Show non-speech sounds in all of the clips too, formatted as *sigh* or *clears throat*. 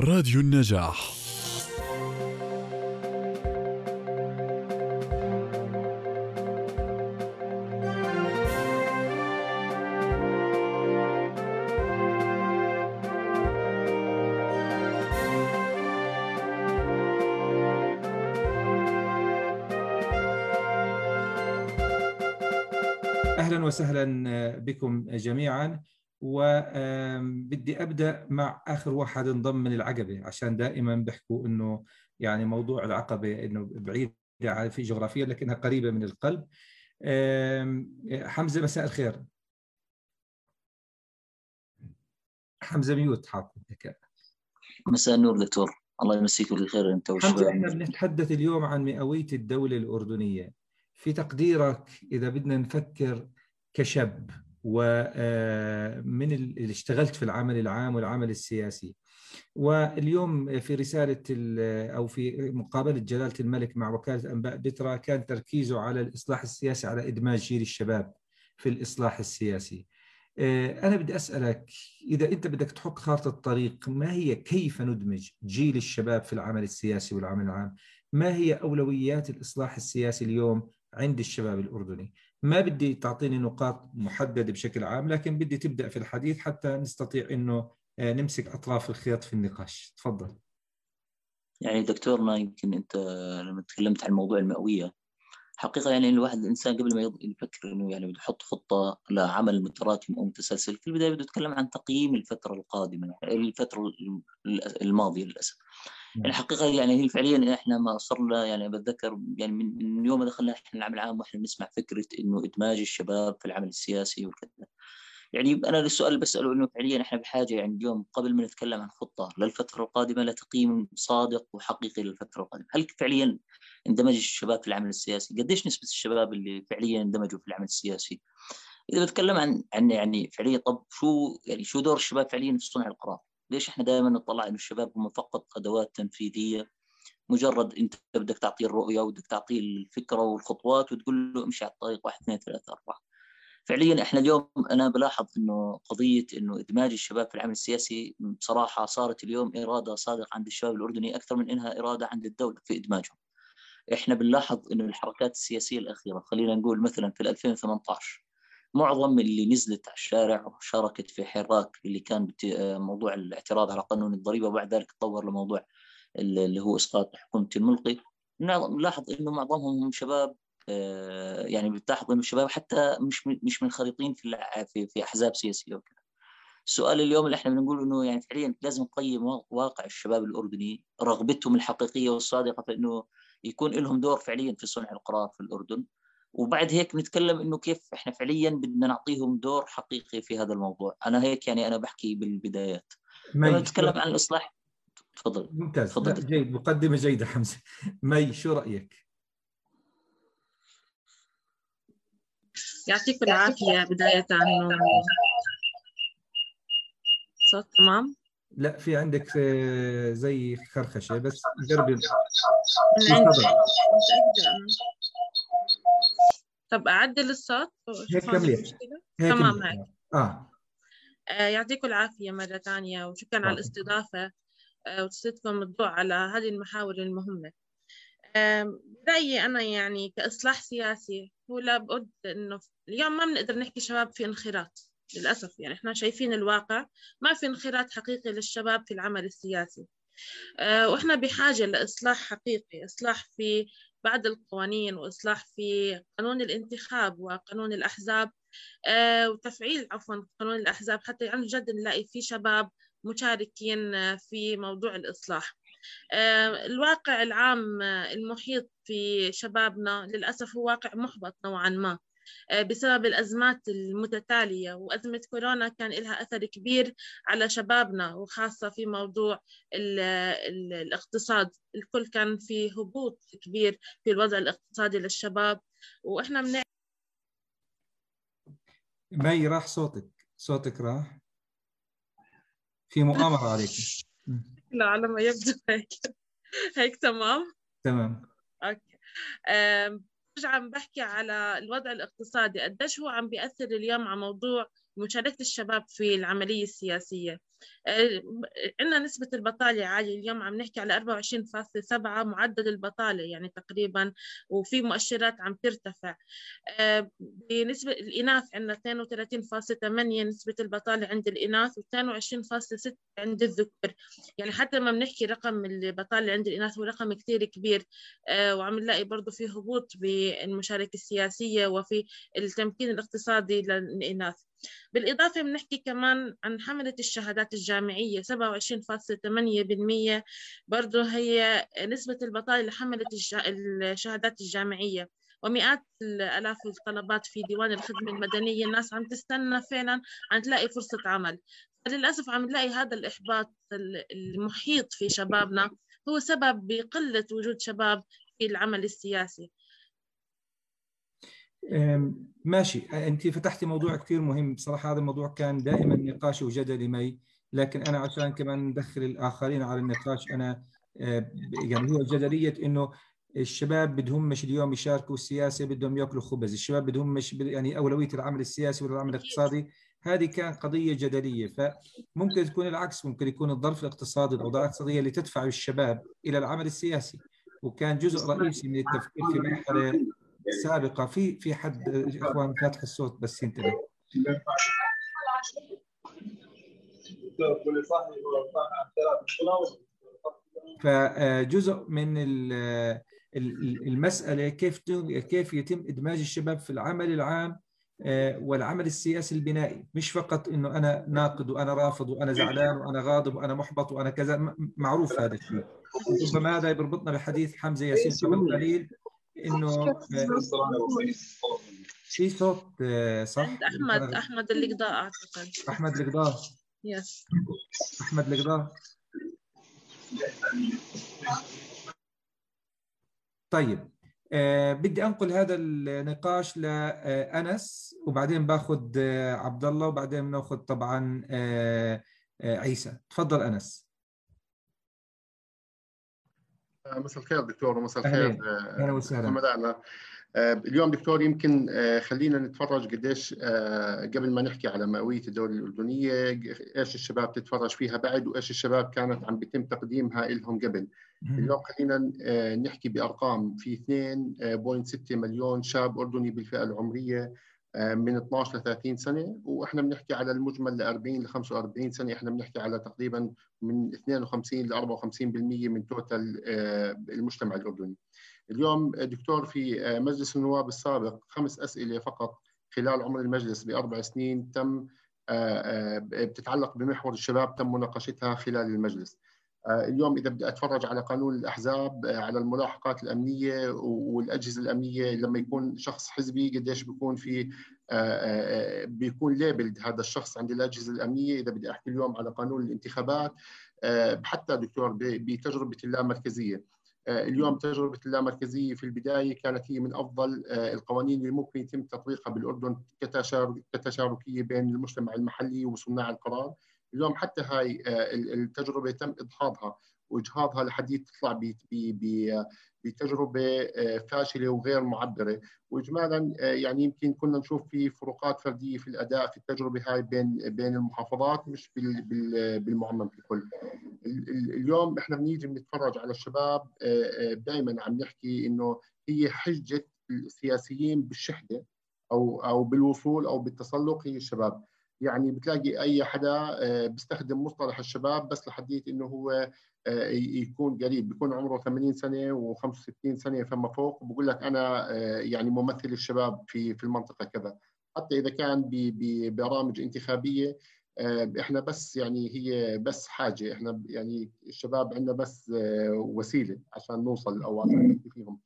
راديو النجاح. أهلا وسهلا بكم جميعا. وبدي أبدأ مع آخر واحد انضم من العقبه عشان دائما بيحكوا إنه يعني موضوع العقبة إنه بعيدة في جغرافيا لكنها قريبة من القلب. حمزة مساء الخير. حمزة ميوت حاط مساء النور دكتور. الله يمسيك بالخير أنت والشباب إحنا بنتحدث اليوم عن مئوية الدولة الأردنية. في تقديرك إذا بدنا نفكر كشاب ومن اللي اشتغلت في العمل العام والعمل السياسي. واليوم في رسالة أو في مقابلة جلالة الملك مع وكالة أنباء بترا كان تركيزه على الإصلاح السياسي على إدماج جيل الشباب في الإصلاح السياسي. أنا بدي أسألك إذا أنت بدك تحط خارطة الطريق ما هي كيف ندمج جيل الشباب في العمل السياسي والعمل العام؟ ما هي أولويات الإصلاح السياسي اليوم عند الشباب الأردني؟ ما بدي تعطيني نقاط محددة بشكل عام لكن بدي تبدأ في الحديث حتى نستطيع أنه نمسك أطراف الخيط في النقاش. تفضل. يعني دكتورنا يمكن أنت لما تكلمت عن موضوع المئوية حقيقة يعني الواحد الإنسان قبل ما يفكر إنه يعني بده يحط خطة لعمل متراكم أو متسلسل في البداية بده يتكلم عن تقييم الفترة القادمة يعني الفترة الماضية للأسف. يعني حقيقة يعني هي فعليا إحنا ما صرنا يعني بتذكر يعني من يوم ما دخلنا إحنا العمل العام وإحنا بنسمع فكرة إنه إدماج الشباب في العمل السياسي وكذا يعني أنا السؤال اللي بسأله إنه فعليا إحنا بحاجة يعني اليوم قبل ما نتكلم عن خطة للفترة القادمة لتقييم صادق وحقيقي للفترة القادمة، هل فعليا اندمج الشباب في العمل السياسي؟ قديش نسبة الشباب اللي فعليا اندمجوا في العمل السياسي؟ إذا بتكلم عن عن يعني فعليا طب شو يعني شو دور الشباب فعليا في صنع القرار؟ ليش إحنا دائما نطلع إنه الشباب هم فقط أدوات تنفيذية مجرد أنت بدك تعطيه الرؤية وبدك تعطيه الفكرة والخطوات وتقول له امشي على الطريق واحد اثنين ثلاثة أربعة. فعليا إحنا اليوم أنا بلاحظ إنه قضية إنه إدماج الشباب في العمل السياسي بصراحة صارت اليوم إرادة صادقة عند الشباب الأردني أكثر من إنها إرادة عند الدولة في إدماجهم. إحنا بنلاحظ إنه الحركات السياسية الأخيرة خلينا نقول مثلا في 2018 معظم اللي نزلت على الشارع وشاركت في حراك اللي كان موضوع الاعتراض على قانون الضريبة وبعد ذلك تطور لموضوع اللي هو إسقاط حكومة الملقي نلاحظ إنه معظمهم هم شباب يعني بتلاحظ إنه الشباب حتى مش مش منخرطين في في في أحزاب سياسية وكذا. السؤال اليوم اللي إحنا بنقول إنه يعني فعليا لازم نقيم واقع الشباب الأردني رغبتهم الحقيقية والصادقة في إنه يكون لهم دور فعليا في صنع القرار في الأردن وبعد هيك نتكلم إنه كيف إحنا فعليا بدنا نعطيهم دور حقيقي في هذا الموضوع. أنا هيك يعني أنا بحكي بالبدايات. لما نتكلم عن الإصلاح. تفضل. ممتاز. تفضل. جيد. مقدمة جيدة حمزة. مي شو رأيك؟ يعطيكم العافية بداية صوت تمام؟ لا في عندك زي خرخشة بس جربي طب أعدل الصوت هيك كملي. تمام هيك. آه. يعطيكم العافية مرة ثانية وشكرا على الاستضافة وتسليطكم الضوء على هذه المحاور المهمة. برأيي أنا يعني كإصلاح سياسي هو لابد إنه اليوم ما بنقدر نحكي شباب في انخراط للأسف. يعني إحنا شايفين الواقع ما في انخراط حقيقي للشباب في العمل السياسي. وإحنا بحاجة لإصلاح حقيقي إصلاح في بعض القوانين وإصلاح في قانون الانتخاب وقانون الأحزاب وتفعيل عفوا قانون الأحزاب حتى عن جد نلاقي في شباب مشاركين في موضوع الإصلاح. الواقع العام المحيط في شبابنا للأسف هو واقع محبط نوعا ما. بسبب الأزمات المتتالية. وأزمة كورونا كان لها أثر كبير على شبابنا وخاصة في موضوع ال ال الاقتصاد. الكل كان في هبوط كبير في الوضع الاقتصادي للشباب. وإحنا من مي راح صوتك. صوتك راح. في مؤامرة *laughs* عليك. لا على ما يبدو هيك. هيك تمام؟ تمام. أوكي. برجع عم بحكي على الوضع الاقتصادي قديش هو عم بيأثر اليوم على موضوع مشاركة الشباب في العملية السياسية؟ عندنا نسبة البطالة عالية. اليوم عم نحكي على 24.7 معدل البطالة يعني تقريبا وفي مؤشرات عم ترتفع. بنسبة الإناث عندنا 32.8 نسبة البطالة عند الإناث و22.6 عند الذكور. يعني حتى ما بنحكي رقم البطالة عند الإناث هو رقم كثير كبير. وعم نلاقي برضه في هبوط بالمشاركة السياسية وفي التمكين الاقتصادي للإناث. بالإضافة بنحكي كمان عن حملة الشهادات الجامعية 27.8% برضه هي نسبة البطالة لحملة الشهادات الجامعية. ومئات الآلاف الطلبات في ديوان الخدمة المدنية الناس عم تستنى فعلا عم تلاقي فرصة عمل. للأسف عم نلاقي هذا الإحباط المحيط في شبابنا هو سبب بقلة وجود شباب في العمل السياسي. ماشي. انت فتحتي موضوع كثير مهم. بصراحة هذا الموضوع كان دائما نقاشي وجدلي معي. لكن أنا عشان كمان ندخل الآخرين على النقاش أنا يعني هو جدلية إنه الشباب بدهم مش اليوم يشاركوا السياسة بدهم يأكلوا خبز، الشباب بدهم مش يعني أولوية العمل السياسي ولا العمل الاقتصادي، هذه كان قضية جدلية. فممكن تكون العكس. ممكن يكون الظرف الاقتصادي الأوضاع الاقتصادية اللي تدفع الشباب إلى العمل السياسي. وكان جزء رئيسي من التفكير في مرحله سابقة. في في حد إخوان فاتح الصوت بس ينتبه. فجزء من المسألة كيف كيف يتم إدماج الشباب في العمل العام والعمل السياسي البنائي. مش فقط إنه أنا ناقد وأنا رافض وأنا زعلان وأنا غاضب وأنا محبط وأنا كذا معروف هذا الشيء. ربما هذا يربطنا بحديث حمزة ياسين قبل قليل. إنه في صوت صح؟ أحمد أحمد القضاء أعتقد. أحمد القضاء؟ يس أحمد القضاء؟ طيب أه بدي أنقل هذا النقاش لانس وبعدين باخذ عبد الله وبعدين بناخذ طبعا أه عيسى. تفضل أنس. مساء الخير دكتور ومساء الخير أهلا. وسهلا. اليوم دكتور يمكن خلينا نتفرج قديش قبل ما نحكي على مئويه الدولة الأردنية إيش الشباب تتفرج فيها بعد وإيش الشباب كانت عم بيتم تقديمها لهم قبل. اليوم خلينا نحكي بأرقام. في 2.6 مليون شاب أردني بالفئة العمرية. من 12 ل 30 سنة وإحنا بنحكي على المجمل ل 40 ل 45 سنة إحنا بنحكي على تقريبا من 52 ل 54% من توتال المجتمع الأردني. اليوم دكتور في مجلس النواب السابق خمس أسئلة فقط خلال عمر المجلس بأربع سنين تم بتتعلق بمحور الشباب تم مناقشتها خلال المجلس. اليوم إذا بدي أتفرج على قانون الأحزاب على الملاحقات الأمنية والأجهزة الأمنية لما يكون شخص حزبي قديش بيكون في بيكون ليبلد هذا الشخص عند الأجهزة الأمنية. إذا بدي أحكي اليوم على قانون الانتخابات حتى دكتور بتجربة اللامركزيه اليوم تجربة اللامركزيه في البداية كانت هي من أفضل القوانين اللي ممكن يتم تطبيقها بالأردن كتشاركية بين المجتمع المحلي وصناع القرار. اليوم حتى هاي التجربة تم إضحاضها وإجهاضها لحد تطلع بتجربة فاشلة وغير معبرة. واجمالا يعني يمكن كنا نشوف في فروقات فردية في الأداء في التجربة هاي بين بين المحافظات مش بالمعمم ككل اليوم إحنا بنيجي بنتفرج على الشباب دائما عم نحكي إنه هي حجة السياسيين بالشحدة أو أو بالوصول أو بالتسلق هي الشباب. يعني بتلاقي أي حدا بيستخدم مصطلح الشباب بس لحديت إنه هو يكون قريب بيكون عمره 80 سنة و65 سنة فما فوق وبقول لك أنا يعني ممثل الشباب في في المنطقة كذا. حتى إذا كان ببرامج انتخابية إحنا بس يعني هي بس حاجة إحنا يعني الشباب عندنا بس وسيلة عشان نوصل أو عشان فيهم.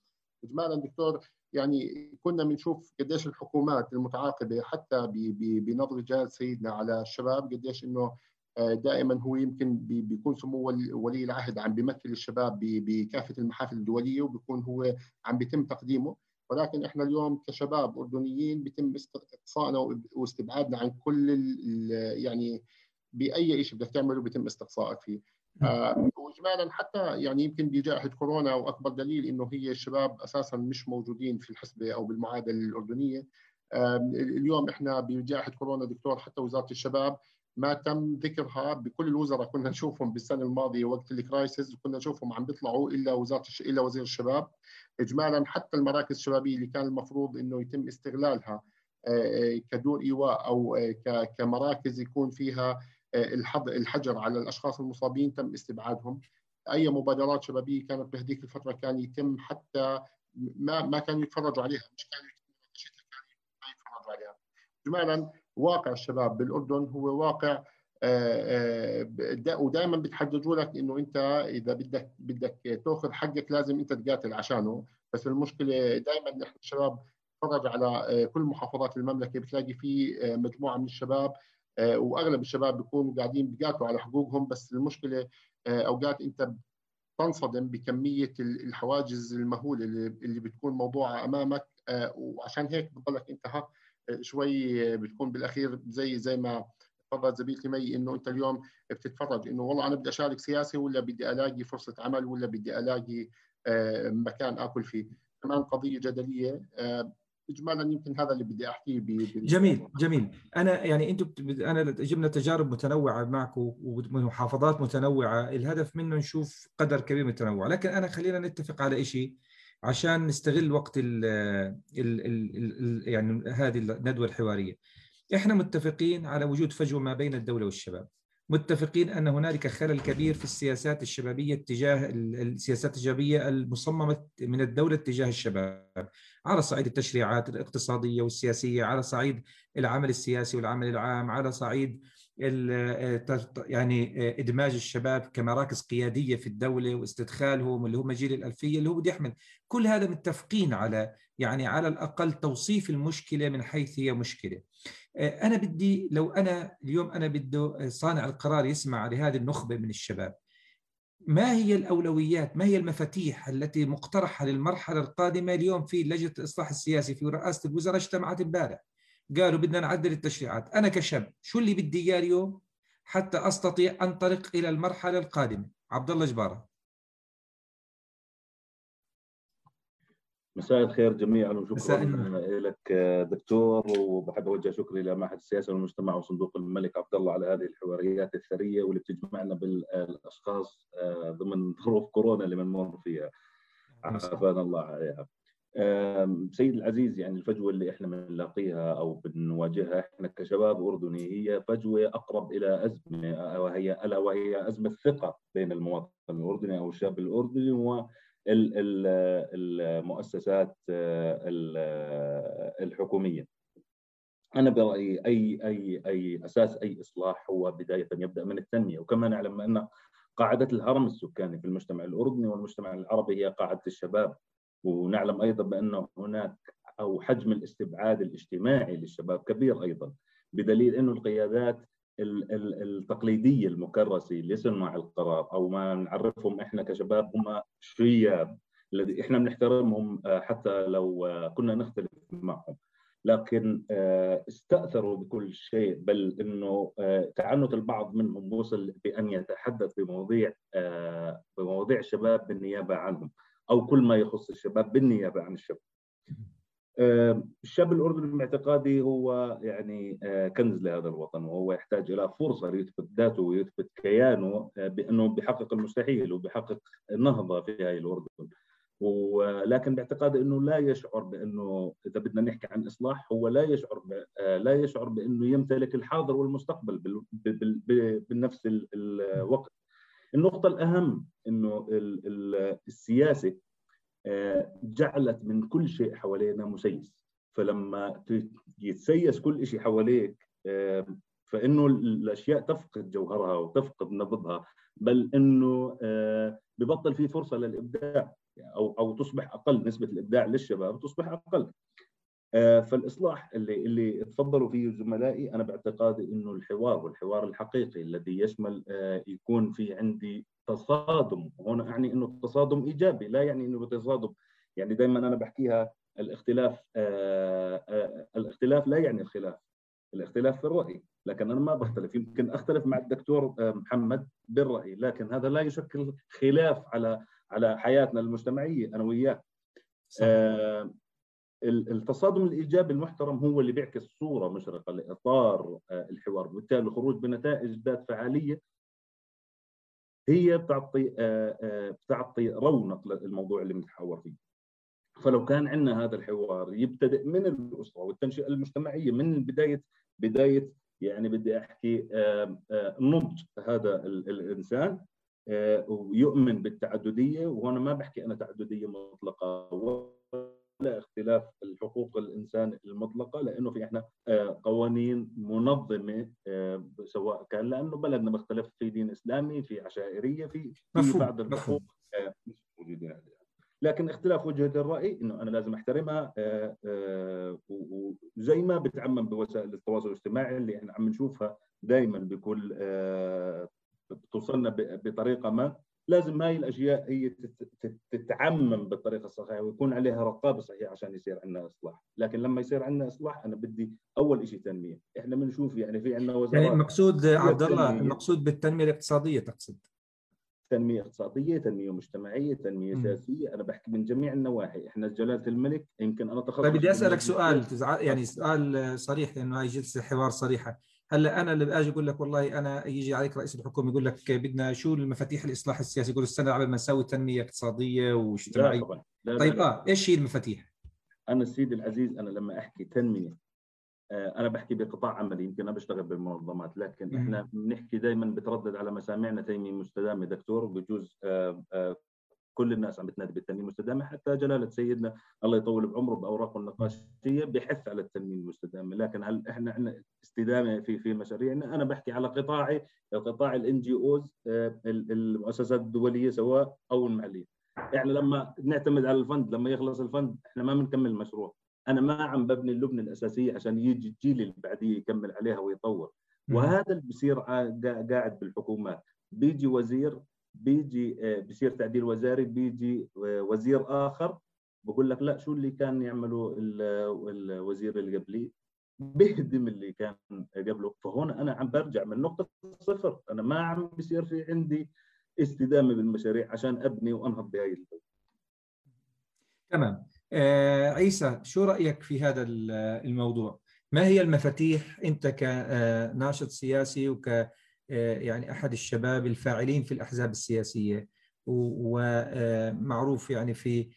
اجمالا دكتور يعني كنا بنشوف قديش الحكومات المتعاقبة حتى بنظر جهاز سيدنا على الشباب قديش إنه دائما هو يمكن بيكون سمو ولي العهد عم بيمثل الشباب بكافة المحافل الدولية وبيكون هو عم بيتم تقديمه. ولكن إحنا اليوم كشباب أردنيين بيتم استقصائنا واستبعادنا عن كل يعني بأي شيء بدك تعمله بيتم استقصائك فيه. آه واجمالا حتى يعني يمكن بجائحة كورونا واكبر دليل إنه هي الشباب أساسا مش موجودين في الحسبة أو بالمعادلة الأردنية. آه اليوم إحنا بجائحة كورونا دكتور حتى وزارة الشباب ما تم ذكرها بكل الوزراء كنا نشوفهم بالسنة الماضية وقت الكرايسيس كنا نشوفهم عم بيطلعوا إلا وزارة إلا وزير الشباب. اجمالا حتى المراكز الشبابية اللي كان المفروض إنه يتم استغلالها كدور إيواء أو كمراكز يكون فيها الحجر على الأشخاص المصابين تم استبعادهم. أي مبادرات شبابية كانت بهذيك الفترة كان يتم حتى ما ما كانوا يتفرجوا عليها. مش كانوا ما يتفرجوا عليها. اجمالا واقع الشباب بالأردن هو واقع ودائما بتحججوا لك إنه أنت إذا بدك بدك تأخذ حقك لازم أنت تقاتل عشانه. بس المشكلة دائما نحن الشباب تفرج على كل محافظات المملكة بتلاقي في مجموعة من الشباب وأغلب الشباب بيكونوا قاعدين بيقاتلوا على حقوقهم بس المشكلة أوقات أنت تنصدم بكمية الحواجز المهولة اللي بتكون موضوعه أمامك وعشان هيك بتضلك أنت ها شوي بتكون بالأخير زي زي ما تفضل زميلتي مي إنه أنت اليوم بتتفرج إنه والله أنا بدي أشارك سياسي ولا بدي ألاقي فرصة عمل ولا بدي ألاقي آه، مكان آكل فيه. كمان قضية جدلية آه، اجمالا يمكن هذا اللي بدي أحكيه جميل جميل. أنا يعني أنتم أنا جبنا تجارب متنوعة معكم ومحافظات متنوعة الهدف منه نشوف قدر كبير من التنوع. لكن أنا خلينا نتفق على شيء عشان نستغل وقت ال ال ال يعني هذه الندوة الحوارية. إحنا متفقين على وجود فجوة ما بين الدولة والشباب. متفقين أن هنالك خلل كبير في السياسات الشبابية تجاه السياسات الشبابية المصممة من الدولة تجاه الشباب على صعيد التشريعات الاقتصادية والسياسية على صعيد العمل السياسي والعمل العام على صعيد يعني إدماج الشباب كمراكز قيادية في الدولة واستدخالهم اللي هم جيل الألفية اللي هو بده يحمل. كل هذا متفقين على يعني على الأقل توصيف المشكلة من حيث هي مشكلة. أنا بدي لو أنا اليوم أنا بده صانع القرار يسمع لهذه النخبة من الشباب ما هي الأولويات؟ ما هي المفاتيح التي مقترحة للمرحلة القادمة اليوم في لجنة الإصلاح السياسي في رئاسة الوزراء اجتمعت امبارح؟ قالوا بدنا نعدل التشريعات. أنا كشاب شو اللي بدي إياه اليوم حتى أستطيع أنطلق إلى المرحلة القادمة؟ عبد الله جبارة. مساء الخير جميعا وشكرا لك دكتور وبحب أوجه شكري لمعهد السياسة والمجتمع وصندوق الملك عبد الله على هذه الحواريات الثرية واللي بتجمعنا بالأشخاص آه، ضمن ظروف كورونا اللي بنمر فيها. عافانا الله عليها. سيد العزيز يعني الفجوة اللي إحنا بنلاقيها أو بنواجهها إحنا كشباب أردني هي فجوة أقرب إلى أزمة وهي ألا وهي أزمة ثقة بين المواطن الأردني أو الشاب الأردني والمؤسسات الحكومية. أنا برأيي أي أي أي أساس أي إصلاح هو بداية يبدأ من التنمية وكما نعلم أن قاعدة الهرم السكاني في المجتمع الأردني والمجتمع العربي هي قاعدة الشباب ونعلم أيضا بأن هناك أو حجم الاستبعاد الاجتماعي للشباب كبير أيضا بدليل انه القيادات التقليدية المكرسة لصناع القرار أو ما نعرفهم إحنا كشباب هم شياب الذي إحنا بنحترمهم آه، حتى لو آه، كنا نختلف معهم لكن آه، استأثروا بكل شيء بل إنه تعنت البعض منهم وصل بأن يتحدث بمواضيع بمواضيع الشباب بالنيابة عنهم أو كل ما يخص الشباب بالنيابة عن الشباب. الشاب الأردني باعتقادي هو يعني آه، كنز لهذا الوطن وهو يحتاج إلى فرصة ليثبت ذاته ويثبت كيانه آه، بأنه بيحقق المستحيل وبيحقق نهضة في هاي الأردن. ولكن باعتقادي إنه لا يشعر بأنه إذا بدنا نحكي عن إصلاح هو لا يشعر آه، لا يشعر بأنه يمتلك الحاضر والمستقبل بنفس الوقت. النقطة الأهم أنه السياسة آه، جعلت من كل شيء حوالينا مسيس. فلما يتسيس كل شيء حواليك آه، فإنه الأشياء تفقد جوهرها وتفقد نبضها بل إنه آه، ببطل في فرصة للإبداع. أو أو تصبح أقل نسبة الإبداع للشباب تصبح آه، فالإصلاح اللي اللي تفضلوا فيه زملائي أنا باعتقادي إنه الحوار والحوار الحقيقي الذي يشمل آه، يكون في عندي تصادم. هنا اعني إنه التصادم إيجابي لا يعني إنه تصادم يعني دائما أنا بحكيها الاختلاف آه، الاختلاف لا يعني الخلاف. الاختلاف في الرأي. لكن أنا ما بختلف. يمكن أختلف مع الدكتور محمد بالرأي. لكن هذا لا يشكل خلاف على على حياتنا المجتمعية أنا وياه. التصادم الإيجابي المحترم هو اللي بيعكس صورة مشرقة لإطار الحوار. وبالتالي الخروج بنتائج ذات فعالية هي بتعطي بتعطي رونق للموضوع اللي بنتحاور فيه. فلو كان عندنا هذا الحوار يبتدئ من الأسرة والتنشئة المجتمعية من بداية بداية يعني بدي أحكي نضج هذا الإنسان ويؤمن بالتعددية. وهنا ما بحكي أنا تعددية مطلقة. ولا اختلاف الحقوق الإنسان المطلقة لأنه في إحنا قوانين منظمة سواء كان لأنه بلدنا مختلف في دين إسلامي في عشائرية في في بعض الحقوق. مش موجودين لكن اختلاف وجهة الرأي إنه أنا لازم أحترمها وزي ما بتعمم بوسائل التواصل الاجتماعي اللي إحنا عم نشوفها دائما بكل بتوصلنا بطريقة ما. لازم هاي الأشياء هي تتعمم بالطريقة الصحيحة ويكون عليها رقابة صحيحة عشان يصير عندنا إصلاح، لكن لما يصير عندنا إصلاح أنا بدي أول شيء تنمية، إحنا بنشوف يعني في عندنا وزارات يعني المقصود عبد الله المقصود بالتنمية الاقتصادية تقصد؟ تنمية اقتصادية، تنمية مجتمعية، تنمية سياسية، أنا بحكي من جميع النواحي، إحنا جلالة الملك يمكن أنا تخصص طيب بدي أسألك سؤال يعني سؤال صريح لأنه هاي جلسة حوار صريحة، هلأ أنا اللي بآجي أقول لك والله أنا يجي عليك رئيس الحكومة يقول لك بدنا شو المفاتيح الإصلاح السياسي يقول السنة قبل ما نسوي تنمية اقتصادية واجتماعية لا طبعا لا طيب لا. آه إيش هي المفاتيح؟ أنا السيد العزيز أنا لما أحكي تنمية أنا بحكي بقطاع عملي يمكن أنا بشتغل بالمنظمات لكن إحنا بنحكي دائما بتردد على مسامعنا تنميه مستدامة دكتور بجوز كل الناس عم بتنادي بالتنمية المستدامة حتى جلالة سيدنا الله يطول بعمره بأوراقه النقاشية بحث على التنمية المستدامة. لكن هل إحنا عندنا استدامة في في مشاريعنا أنا بحكي على قطاعي قطاع ال NGOs المؤسسات الدولية سواء أو المحلية. إحنا لما نعتمد على ال fund لما يخلص ال fund إحنا ما بنكمل المشروع أنا ما عم ببني اللبنة الأساسية عشان يجي الجيل اللي بعديه يكمل عليها ويطور. وهذا اللي بصير قاعد بالحكومات. بيجي وزير بيجي بصير تعديل وزاري بيجي وزير آخر بقول لك لا شو اللي كان يعمله الوزير اللي قبلي؟ بهدم اللي كان قبله. فهون أنا عم برجع من نقطة صفر. أنا ما عم بصير في عندي استدامة بالمشاريع عشان أبني وأنهض بهاي البلد تمام. آه عيسى شو رأيك في هذا الموضوع؟ ما هي المفاتيح؟ أنت كناشط سياسي وك يعني أحد الشباب الفاعلين في الأحزاب السياسية ومعروف يعني في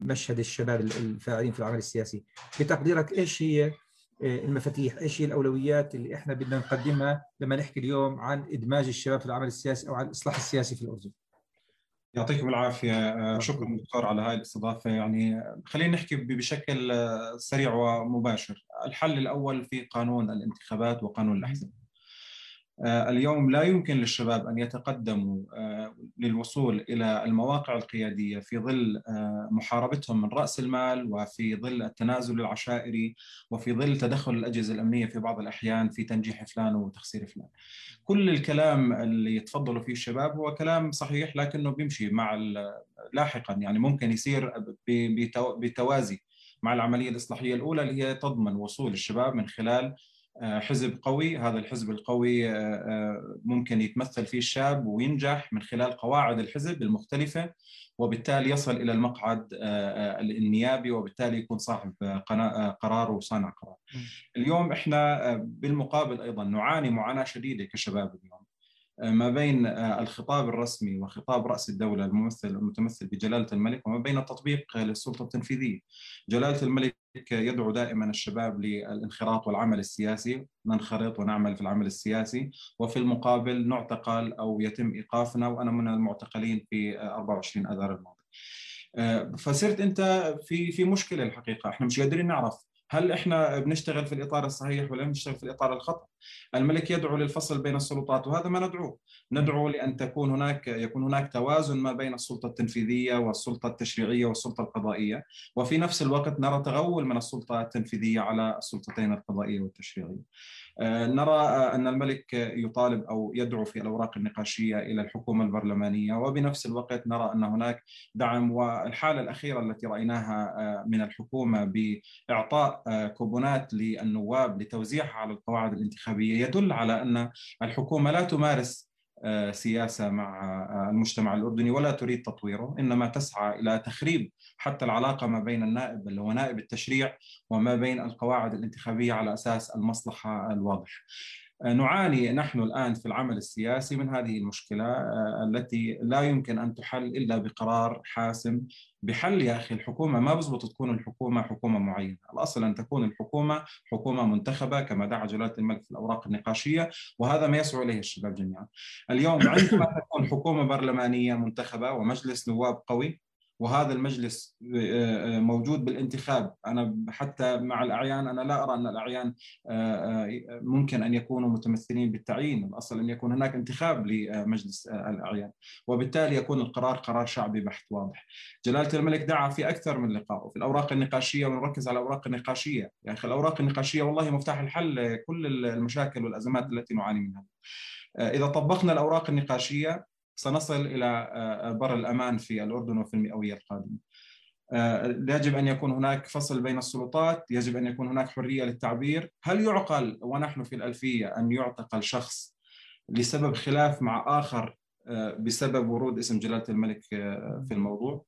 مشهد الشباب الفاعلين في العمل السياسي. بتقديرك إيش هي المفاتيح؟ إيش هي الأولويات اللي إحنا بدنا نقدمها لما نحكي اليوم عن إدماج الشباب في العمل السياسي أو عن الإصلاح السياسي في الأردن؟ يعطيكم العافية شكرا دكتور على هاي الاستضافة. يعني خلينا نحكي بشكل سريع ومباشر. الحل الأول في قانون الانتخابات وقانون الأحزاب. اليوم لا يمكن للشباب أن يتقدموا للوصول إلى المواقع القيادية في ظل محاربتهم من رأس المال وفي ظل التنازل العشائري وفي ظل تدخل الأجهزة الأمنية في بعض الأحيان في تنجيح فلان وتخسير فلان. كل الكلام اللي يتفضلوا فيه الشباب هو كلام صحيح لكنه بيمشي مع لاحقا يعني ممكن يصير بتوازي مع العملية الإصلاحية الأولى اللي هي تضمن وصول الشباب من خلال حزب قوي. هذا الحزب القوي ممكن يتمثل فيه الشاب وينجح من خلال قواعد الحزب المختلفة وبالتالي يصل إلى المقعد النيابي وبالتالي يكون صاحب قرار وصانع قرار. اليوم إحنا بالمقابل أيضا نعاني معاناة شديدة كشباب اليوم. ما بين الخطاب الرسمي وخطاب رأس الدولة الممثل المتمثل بجلالة الملك وما بين التطبيق للسلطة التنفيذية. جلالة الملك يدعو دائما الشباب للانخراط والعمل السياسي، ننخرط ونعمل في العمل السياسي وفي المقابل نعتقل أو يتم إيقافنا وأنا من المعتقلين في 24 آذار الماضي. فصرت أنت في في مشكلة الحقيقة، إحنا مش قادرين نعرف هل إحنا بنشتغل في الإطار الصحيح ولا بنشتغل في الإطار الخطأ؟ الملك يدعو للفصل بين السلطات وهذا ما ندعوه، ندعو لأن تكون هناك يكون هناك توازن ما بين السلطة التنفيذية والسلطة التشريعية والسلطة القضائية، وفي نفس الوقت نرى تغول من السلطة التنفيذية على السلطتين القضائية والتشريعية. نرى أن الملك يطالب أو يدعو في الأوراق النقاشية إلى الحكومة البرلمانية. وبنفس الوقت نرى أن هناك دعم والحالة الأخيرة التي رأيناها من الحكومة بإعطاء كوبونات للنواب لتوزيعها على القواعد الانتخابية. يدل على أن الحكومة لا تمارس سياسة مع المجتمع الأردني ولا تريد تطويره إنما تسعى إلى تخريب حتى العلاقة ما بين النائب اللي هو نائب التشريع وما بين القواعد الانتخابية على أساس المصلحة الواضح. نعاني نحن الآن في العمل السياسي من هذه المشكلة آه، التي لا يمكن أن تحل إلا بقرار حاسم بحل يا أخي الحكومة ما بزبط تكون الحكومة حكومة معينة، الأصل أن تكون الحكومة حكومة منتخبة كما دعا جلالة الملك في الأوراق النقاشية وهذا ما يسعى إليه الشباب جميعا. اليوم عندما تكون حكومة برلمانية منتخبة ومجلس نواب قوي وهذا المجلس آه، آه، موجود بالانتخاب. أنا حتى مع الأعيان أنا لا أرى أن الأعيان آه، ممكن أن يكونوا متمثلين بالتعيين. الأصل أن يكون هناك انتخاب لمجلس الأعيان. وبالتالي يكون القرار قرار شعبي بحت واضح. جلالة الملك دعا في أكثر من لقاء وفي الأوراق النقاشية ونركز على الأوراق النقاشية. يا أخي الأوراق النقاشية والله مفتاح الحل لكل المشاكل والأزمات التي نعاني منها. إذا طبقنا الأوراق النقاشية سنصل إلى آه، بر الأمان في الأردن وفي المئوية القادمة. آه، يجب أن يكون هناك فصل بين السلطات، يجب أن يكون هناك حرية للتعبير، هل يعقل ونحن في الألفية أن يعتقل شخص لسبب خلاف مع آخر آه، بسبب ورود اسم جلالة الملك في الموضوع؟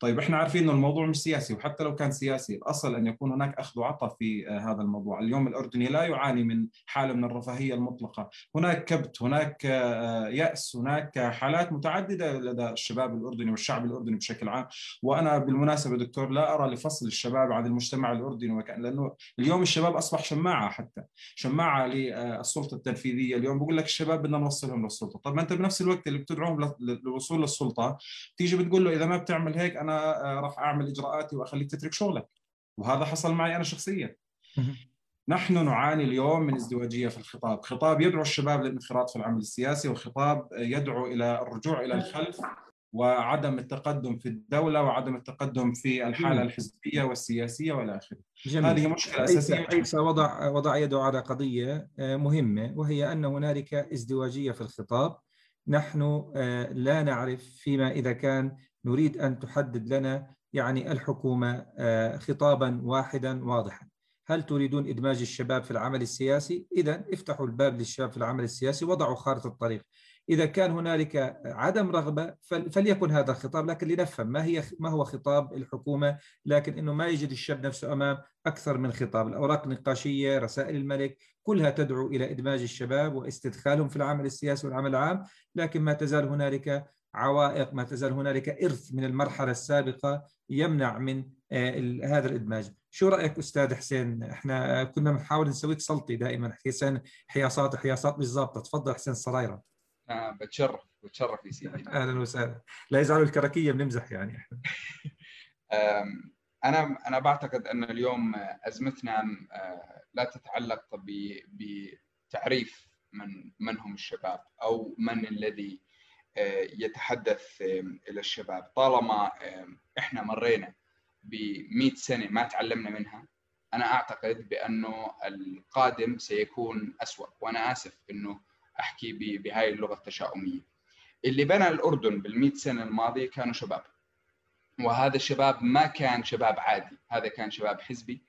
طيب إحنا عارفين إنه الموضوع مش سياسي وحتى لو كان سياسي الأصل أن يكون هناك أخذ وعطاء في آه، هذا الموضوع، اليوم الأردني لا يعاني من حالة من الرفاهية المطلقة، هناك كبت، هناك آه، يأس، هناك حالات متعددة لدى الشباب الأردني والشعب الأردني بشكل عام، وأنا بالمناسبة دكتور لا أرى لفصل الشباب عن المجتمع الأردني وكأن لأنه اليوم الشباب أصبح شماعة حتى، شماعة للسلطه التنفيذية، اليوم بقول لك الشباب بدنا نوصلهم للسلطة، طب ما أنت بنفس الوقت اللي بتدعوهم للوصول للسلطة تيجي بتقول له إذا ما بتعمل هيك أنا آه، راح أعمل إجراءاتي وأخليك تترك شغلك. وهذا حصل معي أنا شخصيا. نحن نعاني اليوم من ازدواجية في الخطاب، خطاب يدعو الشباب للانخراط في العمل السياسي وخطاب يدعو إلى الرجوع إلى الخلف وعدم التقدم في الدولة وعدم التقدم في الحالة الحزبية والسياسية والى آخره. هذه مشكلة أساسية. عيسى وضع وضع يده على قضية آه، مهمة وهي أن هنالك ازدواجية في الخطاب. نحن آه، لا نعرف فيما إذا كان نريد أن تحدد لنا يعني الحكومة آه، خطابا واحدا واضحا. هل تريدون إدماج الشباب في العمل السياسي؟ إذا افتحوا الباب للشباب في العمل السياسي وضعوا خارطة الطريق. إذا كان هنالك عدم رغبة فليكن هذا الخطاب لكن لنفهم ما هي ما هو خطاب الحكومة لكن أنه ما يجد الشاب نفسه أمام أكثر من خطاب. الأوراق النقاشية رسائل الملك كلها تدعو إلى إدماج الشباب واستدخالهم في العمل السياسي والعمل العام لكن ما تزال هنالك عوائق ما تزال هنالك إرث من المرحلة السابقة يمنع من آه، هذا الإدماج. شو رأيك أستاذ حسين؟ إحنا كنا بنحاول نسويك سلطي دائما. حسين حياصات حياصات مش ظابطة تفضل حسين الصرايرة. آه بتشرف بتشرف يا سيدي. *laughs* أهلا وسهلا. لا يزعلوا الكركيه بنمزح يعني. *laughs* إحنا أنا أنا بعتقد أن اليوم أزمتنا آه، لا تتعلق بتعريف من من هم الشباب أو من الذي يتحدث إلى الشباب. طالما إحنا مرينا ب 100 سنة ما تعلمنا منها أنا أعتقد بأنه القادم سيكون اسوء وأنا آسف إنه أحكي بهاي اللغة التشاؤمية. اللي بنى الأردن بال سنة الماضية كانوا شباب. وهذا الشباب ما كان شباب عادي. هذا كان شباب حزبي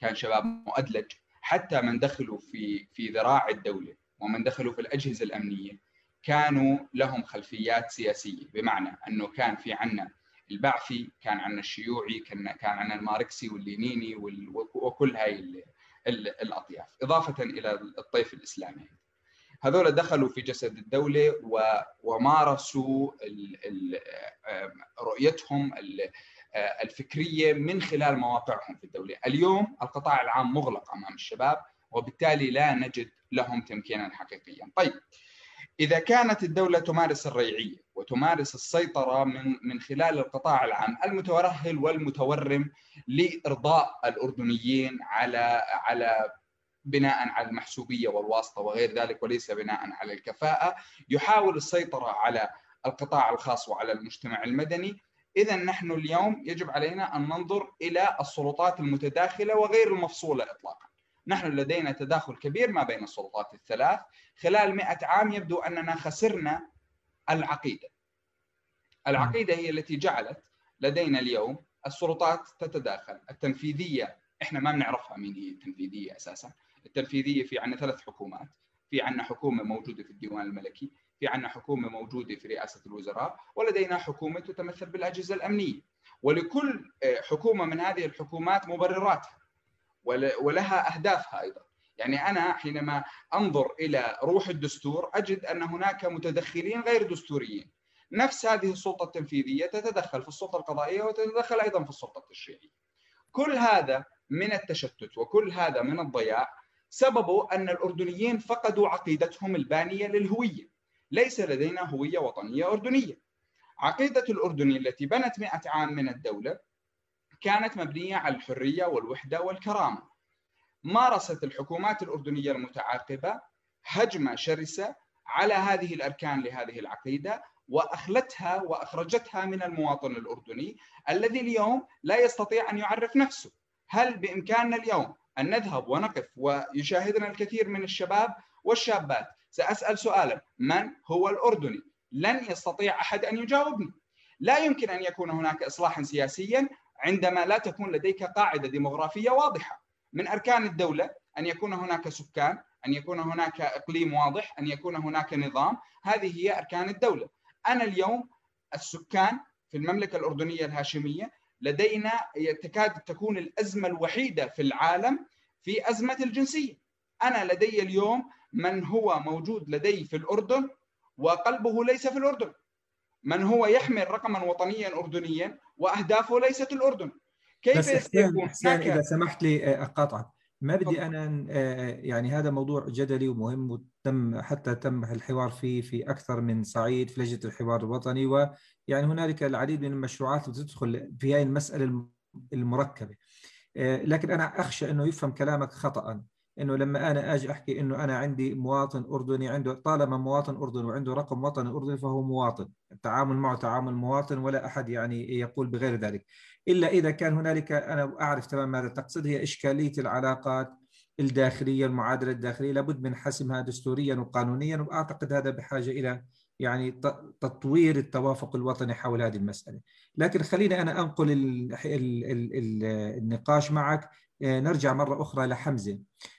كان شباب مؤدلج. حتى من دخلوا في في ذراع الدولة ومن دخلوا في الأجهزة الأمنية كانوا لهم خلفيات سياسية. بمعنى أنه كان في عنا البعثي كان عنا الشيوعي كان كان عنا الماركسي واللينيني وكل هاي الأطياف إضافة إلى الطيف الإسلامي. هذول دخلوا في جسد الدولة ومارسوا رؤيتهم الفكرية من خلال مواقعهم في الدولة. اليوم القطاع العام مغلق أمام الشباب وبالتالي لا نجد لهم تمكينا حقيقيا. طيب إذا كانت الدولة تمارس الريعية وتمارس السيطرة من من خلال القطاع العام المتورهل والمتورم لإرضاء الأردنيين على على بناء على المحسوبية والواسطة وغير ذلك وليس بناء على الكفاءة يحاول السيطرة على القطاع الخاص وعلى المجتمع المدني. اذا نحن اليوم يجب علينا أن ننظر إلى السلطات المتداخلة وغير المفصولة اطلاقا. نحن لدينا تداخل كبير ما بين السلطات الثلاث. خلال مئة عام يبدو أننا خسرنا العقيدة. العقيدة هي التي جعلت لدينا اليوم السلطات تتداخل. التنفيذية إحنا ما بنعرفها مين هي التنفيذية أساسا. التنفيذية في عندنا ثلاث حكومات. في عندنا حكومة موجودة في الديوان الملكي في عندنا حكومة موجودة في رئاسة الوزراء ولدينا حكومة تتمثل بالأجهزة الأمنية. ولكل حكومة من هذه الحكومات مبرراتها. ولها أهدافها أيضا. يعني أنا حينما أنظر إلى روح الدستور أجد أن هناك متدخلين غير دستوريين. نفس هذه السلطة التنفيذية تتدخل في السلطة القضائية وتتدخل أيضا في السلطة التشريعية. كل هذا من التشتت وكل هذا من الضياع سببه أن الأردنيين فقدوا عقيدتهم البانية للهوية. ليس لدينا هوية وطنية أردنية. عقيدة الاردني التي بنت 100 عام من الدولة كانت مبنية على الحرية والوحدة والكرامة. مارست الحكومات الأردنية المتعاقبة هجمة شرسة على هذه الأركان لهذه العقيدة وأخلتها وأخرجتها من المواطن الأردني الذي اليوم لا يستطيع أن يعرف نفسه. هل بإمكاننا اليوم أن نذهب ونقف ويشاهدنا الكثير من الشباب والشابات؟ سأسأل سؤالا من هو الأردني؟ لن يستطيع أحد أن يجاوبني. لا يمكن أن يكون هناك اصلاحا سياسيا عندما لا تكون لديك قاعدة ديموغرافيه واضحة. من أركان الدولة أن يكون هناك سكان أن يكون هناك إقليم واضح أن يكون هناك نظام. هذه هي أركان الدولة. أنا اليوم السكان في المملكة الأردنية الهاشمية لدينا تكاد تكون الأزمة الوحيدة في العالم في أزمة الجنسية. أنا لدي اليوم من هو موجود لدي في الأردن وقلبه ليس في الأردن. من هو يحمل رقما وطنيا اردنيا وأهدافه ليست الأردن؟ كيف بس حسين, حسين إذا سمحت لي أقاطعك. ما بدي أنا يعني هذا موضوع جدلي ومهم وتم حتى تم الحوار فيه في أكثر من صعيد في لجنة الحوار الوطني ويعني هنالك العديد من المشروعات تدخل في هذه المسألة المركبة. لكن أنا أخشى أنه يفهم كلامك خطا. إنه لما أنا أجي أحكي إنه أنا عندي مواطن أردني عنده طالما مواطن أردني وعنده رقم وطني أردني فهو مواطن. التعامل معه تعامل مواطن ولا أحد يعني يقول بغير ذلك. إلا إذا كان هنالك أنا أعرف تماما ماذا تقصد هي إشكالية العلاقات الداخلية المعادلة الداخلية لابد من حسمها دستوريا وقانونيا وأعتقد هذا بحاجة إلى يعني تطوير التوافق الوطني حول هذه المسألة. لكن خليني أنا أنقل النقاش معك. آه، نرجع مرة أخرى لحمزة.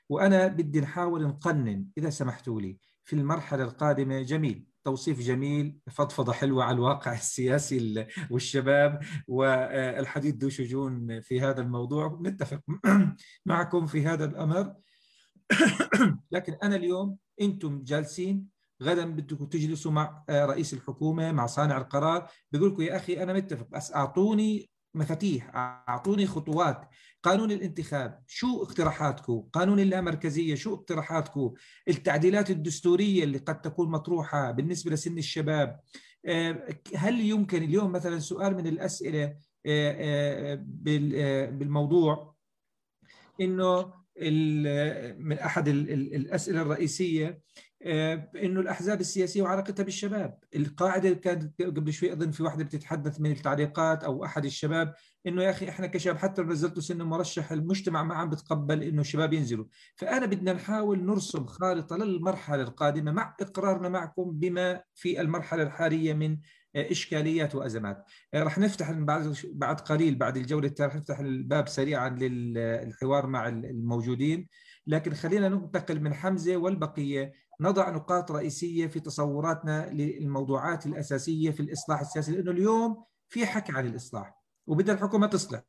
وأنا بدي نحاول نقنن إذا سمحتوا لي في المرحلة القادمة جميل توصيف جميل فضفضة حلوة على الواقع *laughs* السياسي والشباب والحديث ذو شجون في هذا الموضوع. نتفق *clears throat* معكم في هذا الأمر. *clears throat* لكن أنا اليوم أنتم جالسين غدا بدكم تجلسوا مع رئيس الحكومة مع صانع القرار بيقول لكم يا أخي أنا متفق بس أعطوني مفاتيح أعطوني خطوات. قانون الانتخاب شو اقتراحاتكم قانون اللامركزية شو اقتراحاتكم التعديلات الدستورية اللي قد تكون مطروحة بالنسبة لسن الشباب. آه، هل يمكن اليوم مثلا سؤال من الأسئلة آه، آه، بالموضوع؟ إنه من أحد الأسئلة الرئيسية إنه الأحزاب السياسية وعلاقتها بالشباب، القاعدة كانت قبل شوي أظن في واحدة بتتحدث من التعليقات أو أحد الشباب إنه يا أخي إحنا كشباب حتى لو نزلتوا سن مرشح المجتمع ما عم بتقبل إنه الشباب ينزلوا، فأنا بدنا نحاول نرسم خارطة للمرحلة القادمة مع إقرارنا معكم بما في المرحلة الحالية من إشكاليات وأزمات. آه، رح نفتح بعد بعد قليل بعد الجولة رح نفتح الباب سريعا للحوار مع الموجودين، لكن خلينا ننتقل من حمزة والبقية نضع نقاط رئيسية في تصوراتنا للموضوعات الأساسية في الإصلاح السياسي لأنه اليوم في حكي عن الإصلاح وبدها الحكومة تصلح.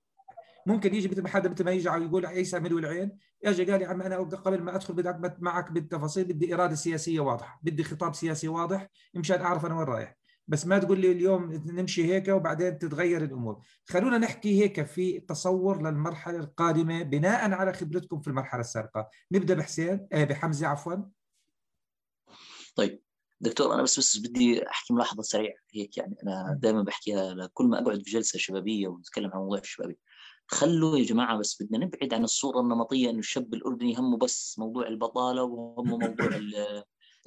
ممكن يجي مثل ما حدا مثل ما يجي يقول عيسى ملو العين اجى قال لي عم أنا قبل ما أدخل بدي معك بالتفاصيل بدي إرادة سياسية واضحة بدي خطاب سياسي واضح مشان أعرف أنا وين رايح. بس ما تقول لي اليوم نمشي هيك وبعدين تتغير الأمور. خلونا نحكي هيك في تصور للمرحلة القادمة بناء على خبرتكم في المرحلة السابقة. نبدأ بحسين آه بحمزة عفوا. طيب دكتور أنا بس بس بدي أحكي ملاحظة سريعة هيك يعني. أنا دائما بحكيها لكل ما أقعد في جلسة شبابية ونتكلم عن موضوع الشبابي خلوا يا جماعة بس بدنا نبعد عن الصورة النمطية إنه الشاب الأردني همه بس موضوع البطالة وهمه *laughs* موضوع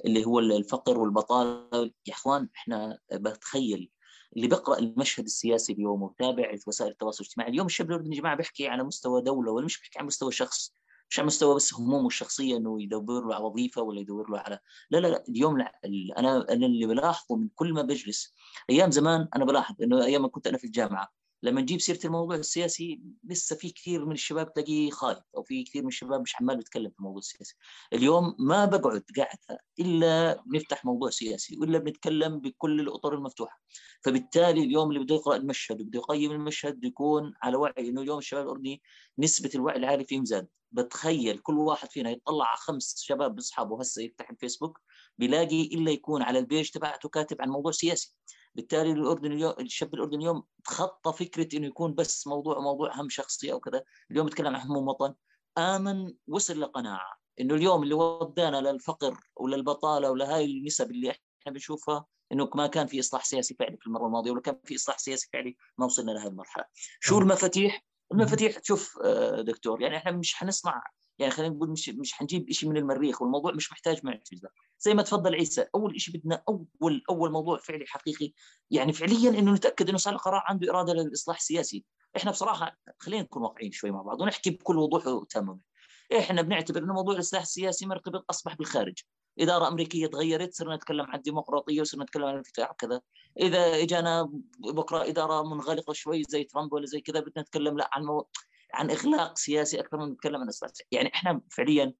اللي هو الفقر والبطالة. يا إخوان إحنا بتخيل اللي بيقرأ المشهد السياسي اليوم وتابع وسائل التواصل الاجتماعي. اليوم الشاب الأردني يا جماعة بيحكي على مستوى دولة ولا مش بيحكي على مستوى شخص. مش على مستوى بس همومه الشخصية إنه يدور له على وظيفة ولا يدور له على لا لا لا اليوم لا أنا أنا اللي بلاحظه من كل ما بجلس. أيام زمان أنا بلاحظ إنه أيام ما كنت أنا في الجامعة لما نجيب سيرة الموضوع السياسي لسه في كثير من الشباب تلاقيه خايف أو في كثير من الشباب مش عمال بيتكلم في الموضوع السياسي. اليوم ما بقعد قاعدة إلا بنفتح موضوع سياسي ولا بنتكلم بكل الأطر المفتوحة. فبالتالي اليوم اللي بده يقرأ المشهد وبده يقيم المشهد بده يكون على وعي إنه اليوم الشباب الأردني نسبة الوعي العالي فيهم زاد. بتخيل كل واحد فينا يطلع على خمس شباب أصحابه هسه يفتح الفيسبوك بيلاقي إلا يكون على البيج تبعته كاتب عن موضوع سياسي. بالتالي الأردن اليوم الشاب الأردني اليوم تخطى فكرة إنه يكون بس موضوع موضوع هم شخصي أو كذا. اليوم يتكلم عن هموم وطن. آمن وصل لقناعة إنه اليوم اللي ودانا للفقر وللبطاله ولهاي النسب اللي إحنا بنشوفها إنه ما كان في إصلاح سياسي فعلي في المرة الماضية ولا كان في إصلاح سياسي فعلي ما وصلنا لهذه المرحلة. شو المفاتيح؟ المفاتيح شوف آه، دكتور يعني إحنا مش حنصنع يعني خلينا نقول مش مش حنجيب شيء من المريخ والموضوع مش محتاج معجزة. زي ما تفضل عيسى أول شيء بدنا أول أول موضوع فعلي حقيقي يعني فعليا إنه نتأكد إنه صار القرار عنده إرادة للإصلاح السياسي. إحنا بصراحة خلينا نكون واقعيين شوي مع بعض ونحكي بكل وضوح وتمام إحنا بنعتبر إنه موضوع الإصلاح السياسي مرتبط أصبح بالخارج. إدارة أمريكية تغيرت صرنا نتكلم عن الديمقراطية وصرنا نتكلم عن الانفتاح وكذا. إذا إجانا بكرة إدارة منغلقة شوي زي ترامب ولا زي كذا بدنا نتكلم لا عن مو... عن اغلاق سياسي أكثر من نتكلم عن اصلاح يعني إحنا فعليا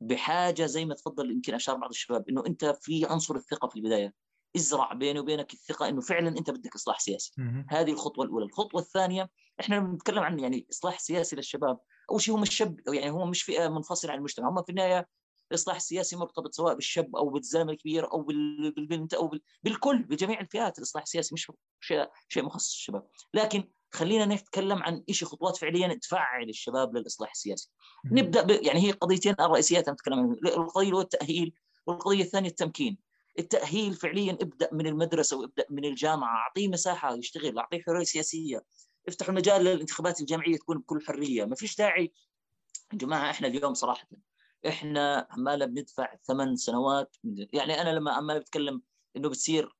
بحاجة زي ما تفضل يمكن أشار بعض الشباب إنه أنت في عنصر الثقة في البداية. ازرع بيني وبينك الثقة إنه فعلا أنت بدك إصلاح سياسي. هذه الخطوة الأولى. الخطوة الثانية إحنا بنتكلم عن يعني إصلاح سياسي للشباب أول شيء هم الشاب يعني هم مش فئة منفصلة عن المجتمع. هم في النهاية الاصلاح السياسي مرتبط سواء بالشاب أو بالزلمة الكبير أو بالبنت أو بالكل بجميع الفئات. الإصلاح السياسي مش شيء شيء مخصص للشباب. لكن خلينا نتكلم عن شيء خطوات فعليا تفعل الشباب للإصلاح السياسي. نبدأ ب... يعني هي قضيتين الرئيسيات نتكلم عنها القضية هو التأهيل والقضية الثانية التمكين. التأهيل فعليا ابدأ من المدرسة وابدأ من الجامعة. أعطيه مساحة يشتغل أعطيه حرية سياسية. افتحوا المجال للانتخابات الجامعية تكون بكل حرية. ما فيش داعي. يا جماعة إحنا اليوم صراحة إحنا عماله بندفع ثمان سنوات. يعني أنا لما عمال بتكلم إنه بتصير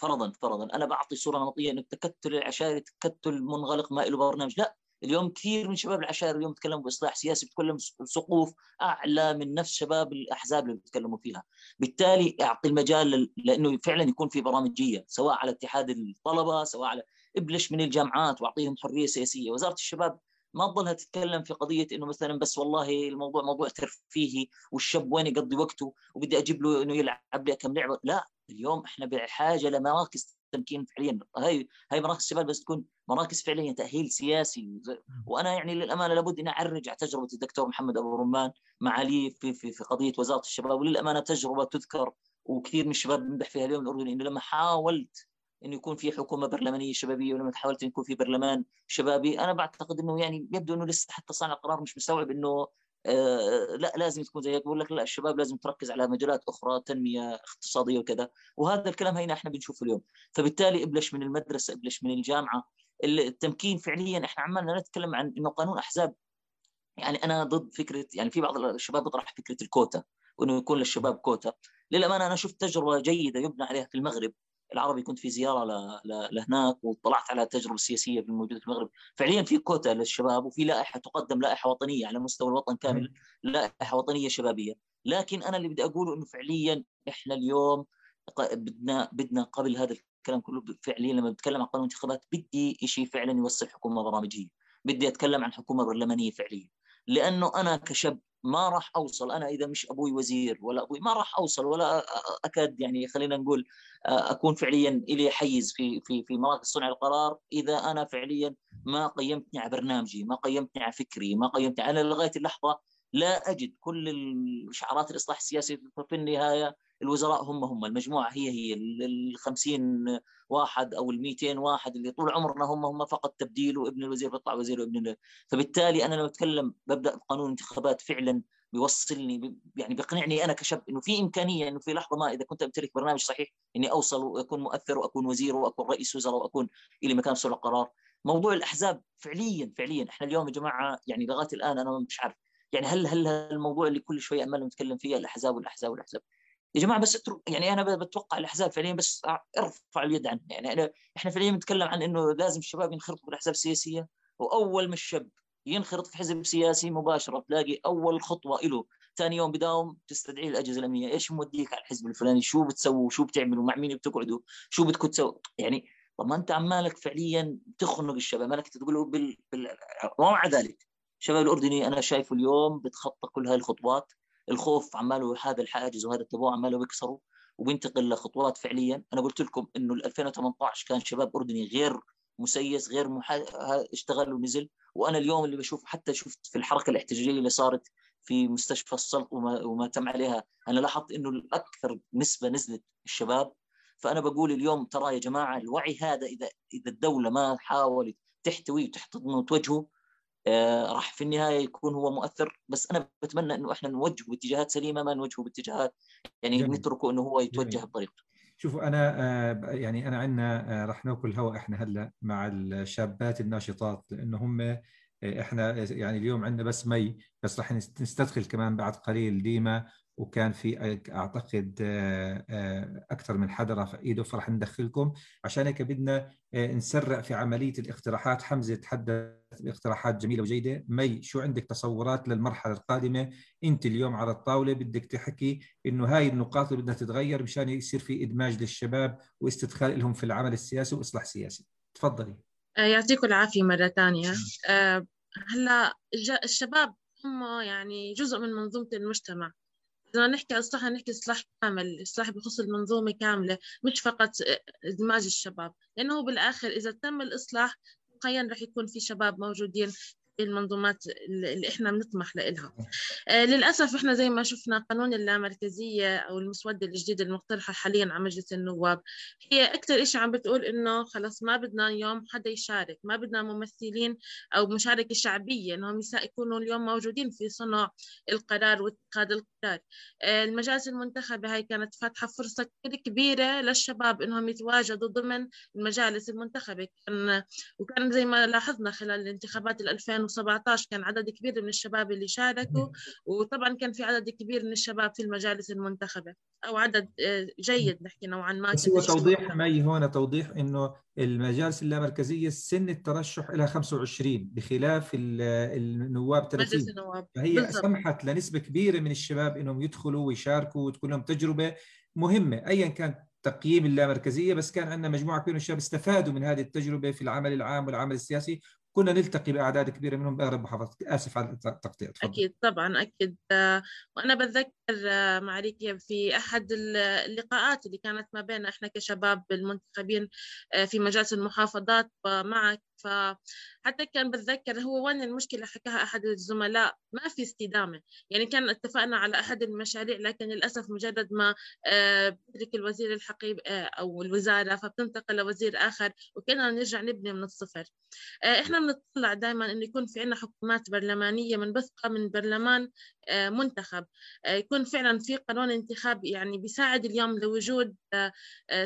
فرضا فرضا. أنا بعطي صورة نمطية إنه التكتل العشائري تكتل منغلق ما له برنامج. لا اليوم كثير من شباب العشائر اليوم بيتكلموا بإصلاح سياسي بيتكلموا سقوف أعلى من نفس شباب الأحزاب اللي بيتكلموا فيها. بالتالي أعطي المجال لإنه فعلا يكون في برامجية سواء على اتحاد الطلبة سواء على ابلش من الجامعات واعطيهم حرية سياسية. وزارة الشباب ما تظلها تتكلم في قضية إنه مثلا بس والله الموضوع موضوع ترفيهي والشاب وين يقضي وقته وبدي أجيب له إنه يلعب لي كم لعبة. لا اليوم إحنا بحاجه لمراكز تمكين فعليا. هاي هاي مراكز الشباب بس تكون مراكز فعليا تأهيل سياسي. وأنا يعني للأمانة لابد إني أعرج على تجربة الدكتور محمد أبو رمان مع علي في في في قضية وزارة الشباب. وللأمانة تجربة تذكر وكثير من الشباب بمدح فيها اليوم. الاردني انه لما حاولت إنه يكون في حكومة برلمانية شبابية ولما حاولت يكون في برلمان شبابي أنا بعتقد إنه يعني يبدو إنه لسه حتى صانع القرار مش مستوعب إنه لا لازم تكون زي هيك. بقول لك لا الشباب لازم تركز على مجالات أخرى تنمية اقتصادية وكذا. وهذا الكلام هنا إحنا بنشوفه اليوم. فبالتالي إبلش من المدرسة إبلش من الجامعة. التمكين فعليا إحنا عمالنا نتكلم عن إنه قانون أحزاب. يعني أنا ضد فكرة يعني في بعض الشباب بيطرح فكرة الكوتا وإنه يكون للشباب كوتا. للأمانة أنا شفت تجربة جيدة يبنى عليها في المغرب. العربي كنت في زيارة لهناك وطلعت على التجربه السياسيه الموجوده في المغرب. فعليا في كوتا للشباب وفي لائحة تقدم لائحة وطنية على مستوى الوطن كامل لائحة وطنية شبابية. لكن أنا اللي بدي أقوله إنه فعليا إحنا اليوم بدنا بدنا قبل هذا الكلام كله فعليا لما بتكلم عن قانون الانتخابات بدي شيء فعلا يوصل حكومة برامجية. بدي أتكلم عن حكومة برلمانية فعليا. لأنه أنا كشاب ما راح أوصل أنا إذا مش أبوي وزير ولا أبوي ما راح أوصل ولا أكاد يعني خلينا نقول أكون فعليا إلي حيز في في في مراكز صنع القرار إذا أنا فعليا ما قيمتني على برنامجي، ما قيمتني على فكري، ما قيمتني أنا لغاية اللحظة لا أجد كل الشعارات الاصلاح السياسي في النهاية الوزراء هم هم المجموعة هي هي ال 50 واحد أو ال 200 واحد اللي طول عمرنا هم هم فقط تبديل وابن الوزير بيطلع وزير وابن فبالتالي أنا لما أتكلم ببدأ بقانون انتخابات فعلا بيوصلني يعني بيقنعني أنا كشاب إنه في إمكانية إنه في لحظة ما إذا كنت أمتلك برنامج صحيح إني أوصل وأكون مؤثر وأكون وزير وأكون رئيس وزراء وأكون إلى مكان صنع قرار موضوع الأحزاب فعليا فعليا. إحنا اليوم يا جماعة يعني لغاية الآن أنا مش عارف يعني هل هل الموضوع اللي كل شوية عمال نتكلم فيه الأحزاب والأحزاب والأحزاب. يا جماعة بس اترك يعني أنا بتوقع الأحزاب فعليا بس ارفع اليد عنه يعني إحنا فعليا بنتكلم عن إنه لازم الشباب ينخرطوا بالأحزاب السياسية وأول ما الشاب ينخرط في حزب سياسي مباشرة تلاقي أول خطوة له ثاني يوم بداوم تستدعي الأجهزة الأمنية. إيش موديك على الحزب الفلاني؟ شو بتسووا شو بتعملوا؟ مع مين بتقعدوا؟ شو بدكم تسووا يعني طب ما أنت عمالك فعليا تخنق الشباب. مالك تقول بال... بال... ومع ذلك الشباب الأردني أنا شايفه اليوم بتخطى كل هاي الخطوات. الخوف عماله هذا الحاجز وهذا التابو عماله بيكسره وبينتقل لخطوات فعليا. أنا قلت لكم إنه 2018 كان شباب أردني غير مسيس غير محا... اشتغل ونزل. وأنا اليوم اللي بشوف حتى شفت في الحركة الاحتجاجية اللي صارت في مستشفى السلق وما, وما تم عليها أنا لاحظت إنه الأكثر نسبة نزلت الشباب. فأنا بقول اليوم ترى يا جماعة الوعي هذا إذا إذا الدولة ما حاولت تحتويه وتحتضنه وتوجهه راح في النهاية يكون هو مؤثر بس أنا بتمنى إنه إحنا نوجهه باتجاهات سليمة ما نوجهه باتجاهات يعني جميل. نتركه إنه هو يتوجه جميل. بطريقته شوفوا أنا آه يعني أنا عندنا آه راح ناكل هواء إحنا هلأ مع الشابات الناشطات لأنه هم آه، إحنا يعني اليوم عندنا بس مي بس راح نستدخل كمان بعد قليل ديما وكان في أعتقد آه، آه، أكثر من حدا رافع إيده فرح ندخلكم. عشان هيك بدنا آه، نسرع في عملية الاقتراحات. حمزة تحدث باقتراحات جميلة وجيدة. مي شو عندك تصورات للمرحلة القادمة؟ أنت اليوم على الطاولة بدك تحكي إنه هاي النقاط اللي بدها تتغير مشان يصير في إدماج للشباب واستدخال لهم في العمل السياسي وإصلاح سياسي. تفضلي. يعطيكم العافية مرة ثانية. هلأ الشباب هم يعني جزء من منظومة المجتمع. إذا نحكي إصلاح نحكي إصلاح كامل إصلاح بخص المنظومة كاملة مش فقط إدماج الشباب. لأنه بالآخر إذا تم الإصلاح تلقائيا رح يكون في شباب موجودين. المنظومات اللي إحنا بنطمح لها آه للأسف إحنا زي ما شفنا قانون اللامركزية أو المسودة الجديدة المقترحة حاليا على مجلس النواب هي أكثر شيء عم بتقول إنه خلص ما بدنا اليوم حدا يشارك ما بدنا ممثلين أو مشاركة شعبية إنهم يكونوا اليوم موجودين في صنع القرار واتخاذ القرار. آه المجالس المنتخبة هاي كانت فاتحة فرصة كثير كبيرة للشباب إنهم يتواجدوا ضمن المجالس المنتخبة. كان وكان زي ما لاحظنا خلال الانتخابات ال 2000 2017 كان عدد كبير من الشباب اللي شاركوا وطبعا كان في عدد كبير من الشباب في المجالس المنتخبة أو عدد آه، جيد نحكي نوعا ما بس هو توضيح مي هون توضيح إنه المجالس اللامركزية سن الترشح لها 25 بخلاف النواب 30 النواب. فهي بالضبط. سمحت لنسبة كبيرة من الشباب إنهم يدخلوا ويشاركوا وتكون لهم تجربة مهمة أيا كان تقييم اللامركزية بس كان عندنا مجموعة كبيرة من الشباب استفادوا من هذه التجربة في العمل العام والعمل السياسي كنا نلتقي بأعداد كبيرة منهم بأغلب محافظات آسف على التقطيع أكيد طبعا أكيد. وأنا بتذكر مع ريكيا في أحد اللقاءات اللي كانت ما بين إحنا كشباب المنتخبين آه، في مجالس المحافظات ومعك فحتى كان بتذكر هو وين المشكلة حكاها أحد الزملاء؟ ما في استدامة. يعني كان اتفقنا على أحد المشاريع لكن للأسف مجرد ما آه، بترك الوزير الحقيب آه، أو الوزارة فبتنتقل لوزير آخر وكنا نرجع نبني من الصفر. إحنا بنطلع دائما إنه يكون في عندنا حكومات برلمانية منبثقه من برلمان منتخب. يكون فعلا في قانون انتخاب يعني بيساعد اليوم لوجود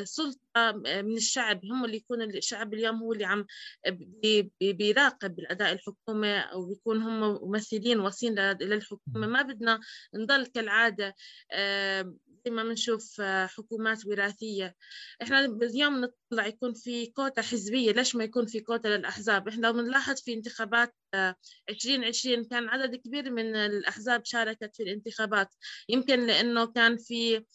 سلطة من الشعب. هم اللي يكون الشعب اليوم هو اللي عم بيراقب الأداء الحكومة أو بيكون هم ممثلين واصلين للحكومة. ما بدنا نضل كالعادة زي ما بنشوف حكومات وراثية. إحنا اليوم نطلع يكون في كوتا حزبية. ليش ما يكون في كوتا للأحزاب؟ إحنا بنلاحظ في انتخابات 2020 كان عدد كبير من الأحزاب شاركت في الانتخابات. يمكن لأنه كان في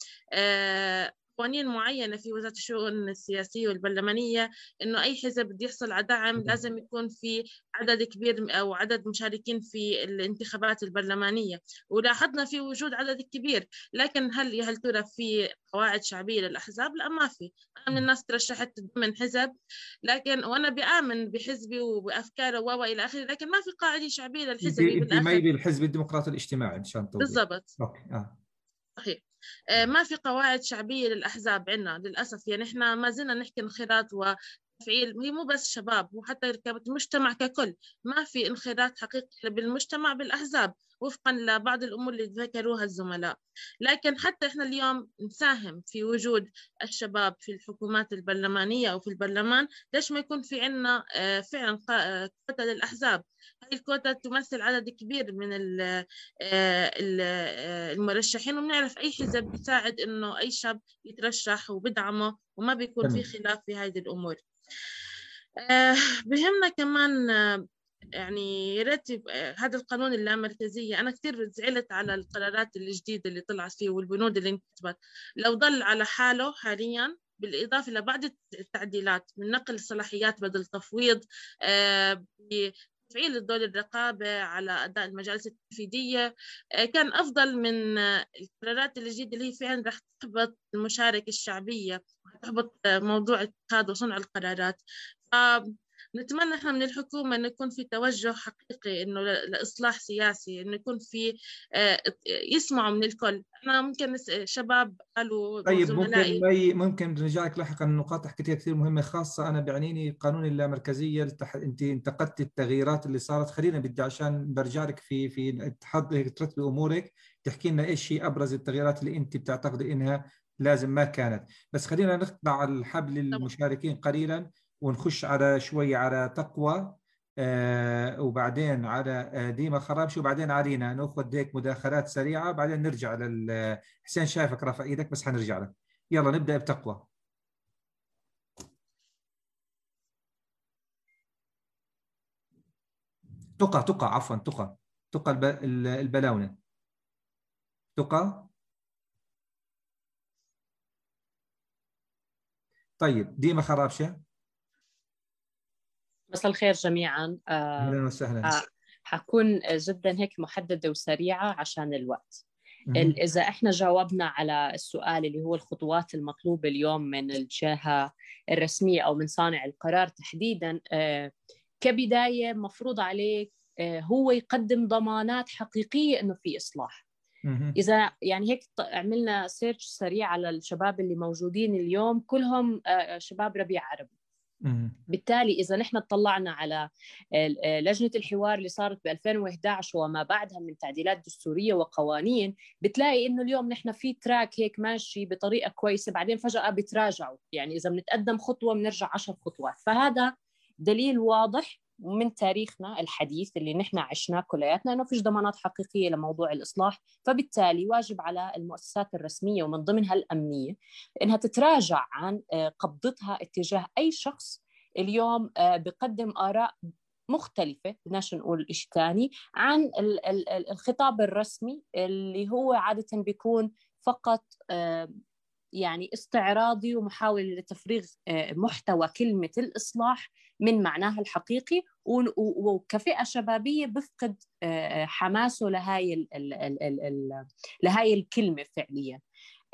قوانين معينة في وزارة الشؤون السياسية والبرلمانية إنه أي حزب بده يحصل على دعم لازم يكون في عدد كبير أو عدد مشاركين في الانتخابات البرلمانية. ولاحظنا في وجود عدد كبير لكن هل هل ترى في قواعد شعبية للأحزاب؟ لا ما في. أنا من الناس ترشحت ضمن حزب لكن وأنا بآمن بحزبي وبأفكاره و إلى آخره لكن ما في قاعدة شعبية للحزب انت يبي الحزب الديمقراطي الاجتماعي عشان بالضبط. أوكي. آه. صحيح. ما في قواعد شعبية للأحزاب عندنا للأسف. يعني إحنا ما زلنا نحكي انخراط وتفعيل هي مو بس شباب وحتى المجتمع ككل. ما في انخراط حقيقي بالمجتمع بالأحزاب وفقا لبعض الأمور اللي ذكروها الزملاء. لكن حتى إحنا اليوم نساهم في وجود الشباب في الحكومات البرلمانية أو في البرلمان ليش ما يكون في عنا آه، فعلا آه، كوتا للأحزاب؟ هاي الكوتا تمثل عدد كبير من آه، المرشحين وبنعرف أي حزب بيساعد إنه أي شاب يترشح وبدعمه وما بيكون في خلاف في هذه الأمور. بهمنا كمان يعني يا ريت هذا القانون اللامركزية. أنا كثير زعلت على القرارات الجديدة اللي طلعت فيه والبنود اللي انكتبت لو ضل على حاله حاليا بالإضافة لبعض التعديلات من نقل الصلاحيات بدل تفويض تفعيل الدور الرقابة على أداء المجالس التنفيذية. كان أفضل من القرارات الجديدة اللي هي فعلا رح تحبط المشاركة الشعبية وتحبط موضوع اتخاذ وصنع القرارات. نتمنى إحنا من الحكومة إنه يكون في توجه حقيقي إنه لإصلاح سياسي إنه يكون في آه، يسمعوا من الكل. أنا ممكن شباب قالوا طيب ممكن مي ممكن نرجع لك لاحقا النقاط حكيتها كثير مهمة خاصة أنا بعنيني قانون اللامركزية التح... أنت انتقدت التغييرات اللي صارت. خلينا بدي عشان برجع لك في في ترتبي أمورك تحكي لنا إيش هي أبرز التغييرات اللي أنت بتعتقدي إنها لازم ما كانت. بس خلينا نقطع الحبل للمشاركين قليلا. ونخش على شوي على تقوى آه وبعدين على آه، ديما خرابشي وبعدين علينا نأخذ هيك مداخلات سريعة بعدين نرجع لل حسين شايفك رافع إيدك بس حنرجع لك. يلا نبدأ بتقوى. تقى تقى عفوا تقى تقى البلاونة. تقى. طيب ديما خرابشة. مساء الخير جميعا. أهلا وسهلا. آه حكون جدا هيك محددة وسريعة عشان الوقت. إذا إحنا جاوبنا على السؤال اللي هو الخطوات المطلوبة اليوم من الجهة الرسمية أو من صانع القرار تحديدا آه كبداية مفروض عليه آه هو يقدم ضمانات حقيقية إنه في إصلاح. إذا يعني هيك عملنا سيرش سريع على الشباب اللي موجودين اليوم كلهم آه، شباب ربيع عربي. بالتالي إذا نحن اطلعنا على لجنة الحوار اللي صارت ب 2011 وما بعدها من تعديلات دستورية وقوانين بتلاقي إنه اليوم نحن في تراك هيك ماشي بطريقة كويسة بعدين فجأة بتراجعوا. يعني إذا بنتقدم خطوة بنرجع عشر خطوات. فهذا دليل واضح من تاريخنا الحديث اللي نحن عشناه كلياتنا إنه فيش ضمانات حقيقية لموضوع الإصلاح فبالتالي واجب على المؤسسات الرسمية ومن ضمنها الأمنية إنها تتراجع عن آه، قبضتها اتجاه أي شخص اليوم آه، بقدم آراء مختلفة بدناش نقول شيء ثاني عن الخطاب الرسمي اللي هو عادة بيكون فقط آه، يعني استعراضي ومحاولة لتفريغ محتوى كلمة الإصلاح من معناها الحقيقي وكفئة شبابية بفقد آه، حماسه لهاي لهاي الكلمة فعليا.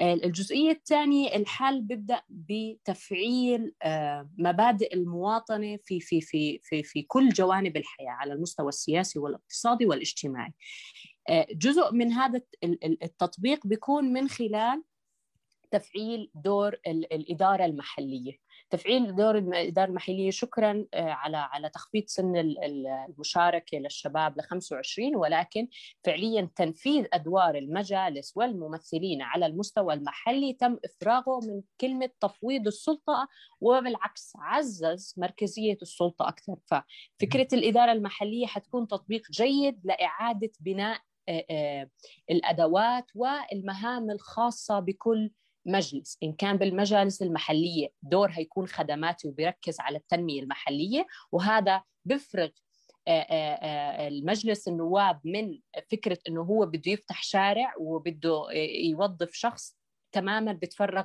الجزئية الثانية الحل بيبدأ بتفعيل آه، مبادئ المواطنة في في في في في كل جوانب الحياة على المستوى السياسي والاقتصادي والاجتماعي. آه، جزء من هذا التطبيق بيكون من خلال تفعيل دور الإدارة المحلية. تفعيل دور الإدارة المحلية شكرا آه، على على تخفيض سن المشاركة للشباب ل 25 ولكن فعليا تنفيذ أدوار المجالس والممثلين على المستوى المحلي تم إفراغه من كلمة تفويض السلطة وبالعكس عزز مركزية السلطة أكثر. ففكرة الإدارة المحلية حتكون تطبيق جيد لإعادة بناء آه، آه، الأدوات والمهام الخاصة بكل مجلس إن كان بالمجالس المحلية دور هيكون خدماتي وبيركز على التنمية المحلية وهذا بفرغ المجلس النواب من فكرة أنه هو بده يفتح شارع وبده يوظف شخص تماما بتفرغ